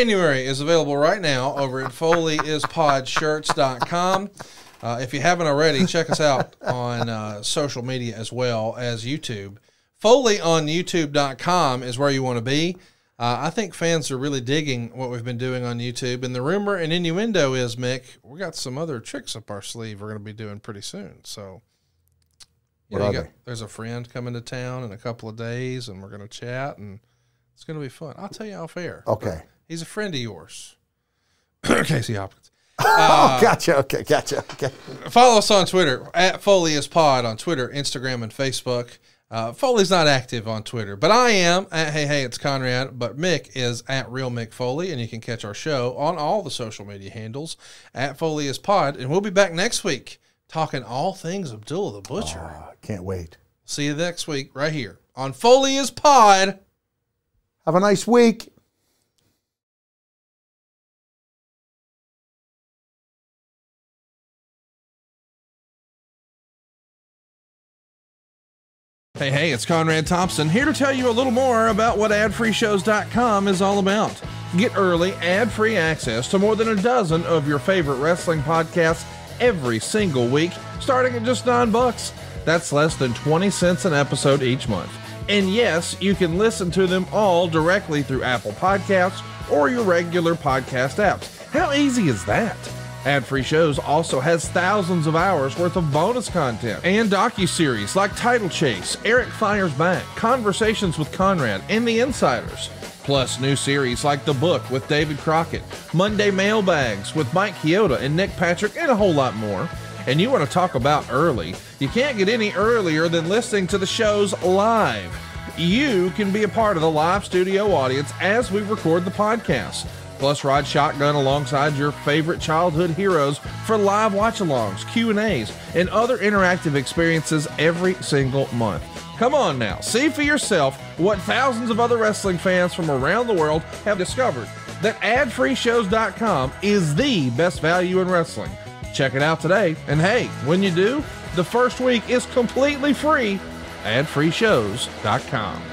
January is available right now over at FoleyIsPodShirts.com. Uh, if you haven't already, check us out on uh, social media as well as YouTube. Foley on YouTube.com is where you want to be. Uh, I think fans are really digging what we've been doing on YouTube. And the rumor and innuendo is, Mick, we got some other tricks up our sleeve we're going to be doing pretty soon. So, you What know, are you got, there's a friend coming to town in a couple of days, and we're going to chat, and it's going to be fun. I'll tell you off air. Okay. He's a friend of yours, (coughs) (coughs) Casey Hopkins. oh, gotcha. Okay, gotcha. Okay. Follow us on Twitter at Foley Is Pod on Twitter, Instagram, and Facebook. Uh, Foley's not active on Twitter, but I am at Hey Hey It's Conrad. But Mick is at Real Mick Foley, and you can catch our show on all the social media handles at Foley Is Pod. And we'll be back next week talking all things Abdullah the Butcher. Uh, can't wait. See you next week right here on Foley Is Pod. Have a nice week. Hey, hey, it's Conrad Thompson here to tell you a little more about what adfreeshows.com is all about. Get early, ad free access to more than a dozen of your favorite wrestling podcasts every single week, starting at just nine bucks. That's less than 20 cents an episode each month. And yes, you can listen to them all directly through Apple Podcasts or your regular podcast apps. How easy is that? Ad Free Shows also has thousands of hours worth of bonus content and docu-series like Title Chase, Eric Fires Back, Conversations with Conrad, and The Insiders. Plus new series like The Book with David Crockett, Monday Mailbags with Mike Chioda and Nick Patrick, and a whole lot more. And you want to talk about early? You can't get any earlier than listening to the shows live. You can be a part of the live studio audience as we record the podcast. Plus, ride shotgun alongside your favorite childhood heroes for live watch-alongs, Q&As, and other interactive experiences every single month. Come on now, see for yourself what thousands of other wrestling fans from around the world have discovered that adfreeshows.com is the best value in wrestling. Check it out today, and hey, when you do, the first week is completely free. Adfreeshows.com.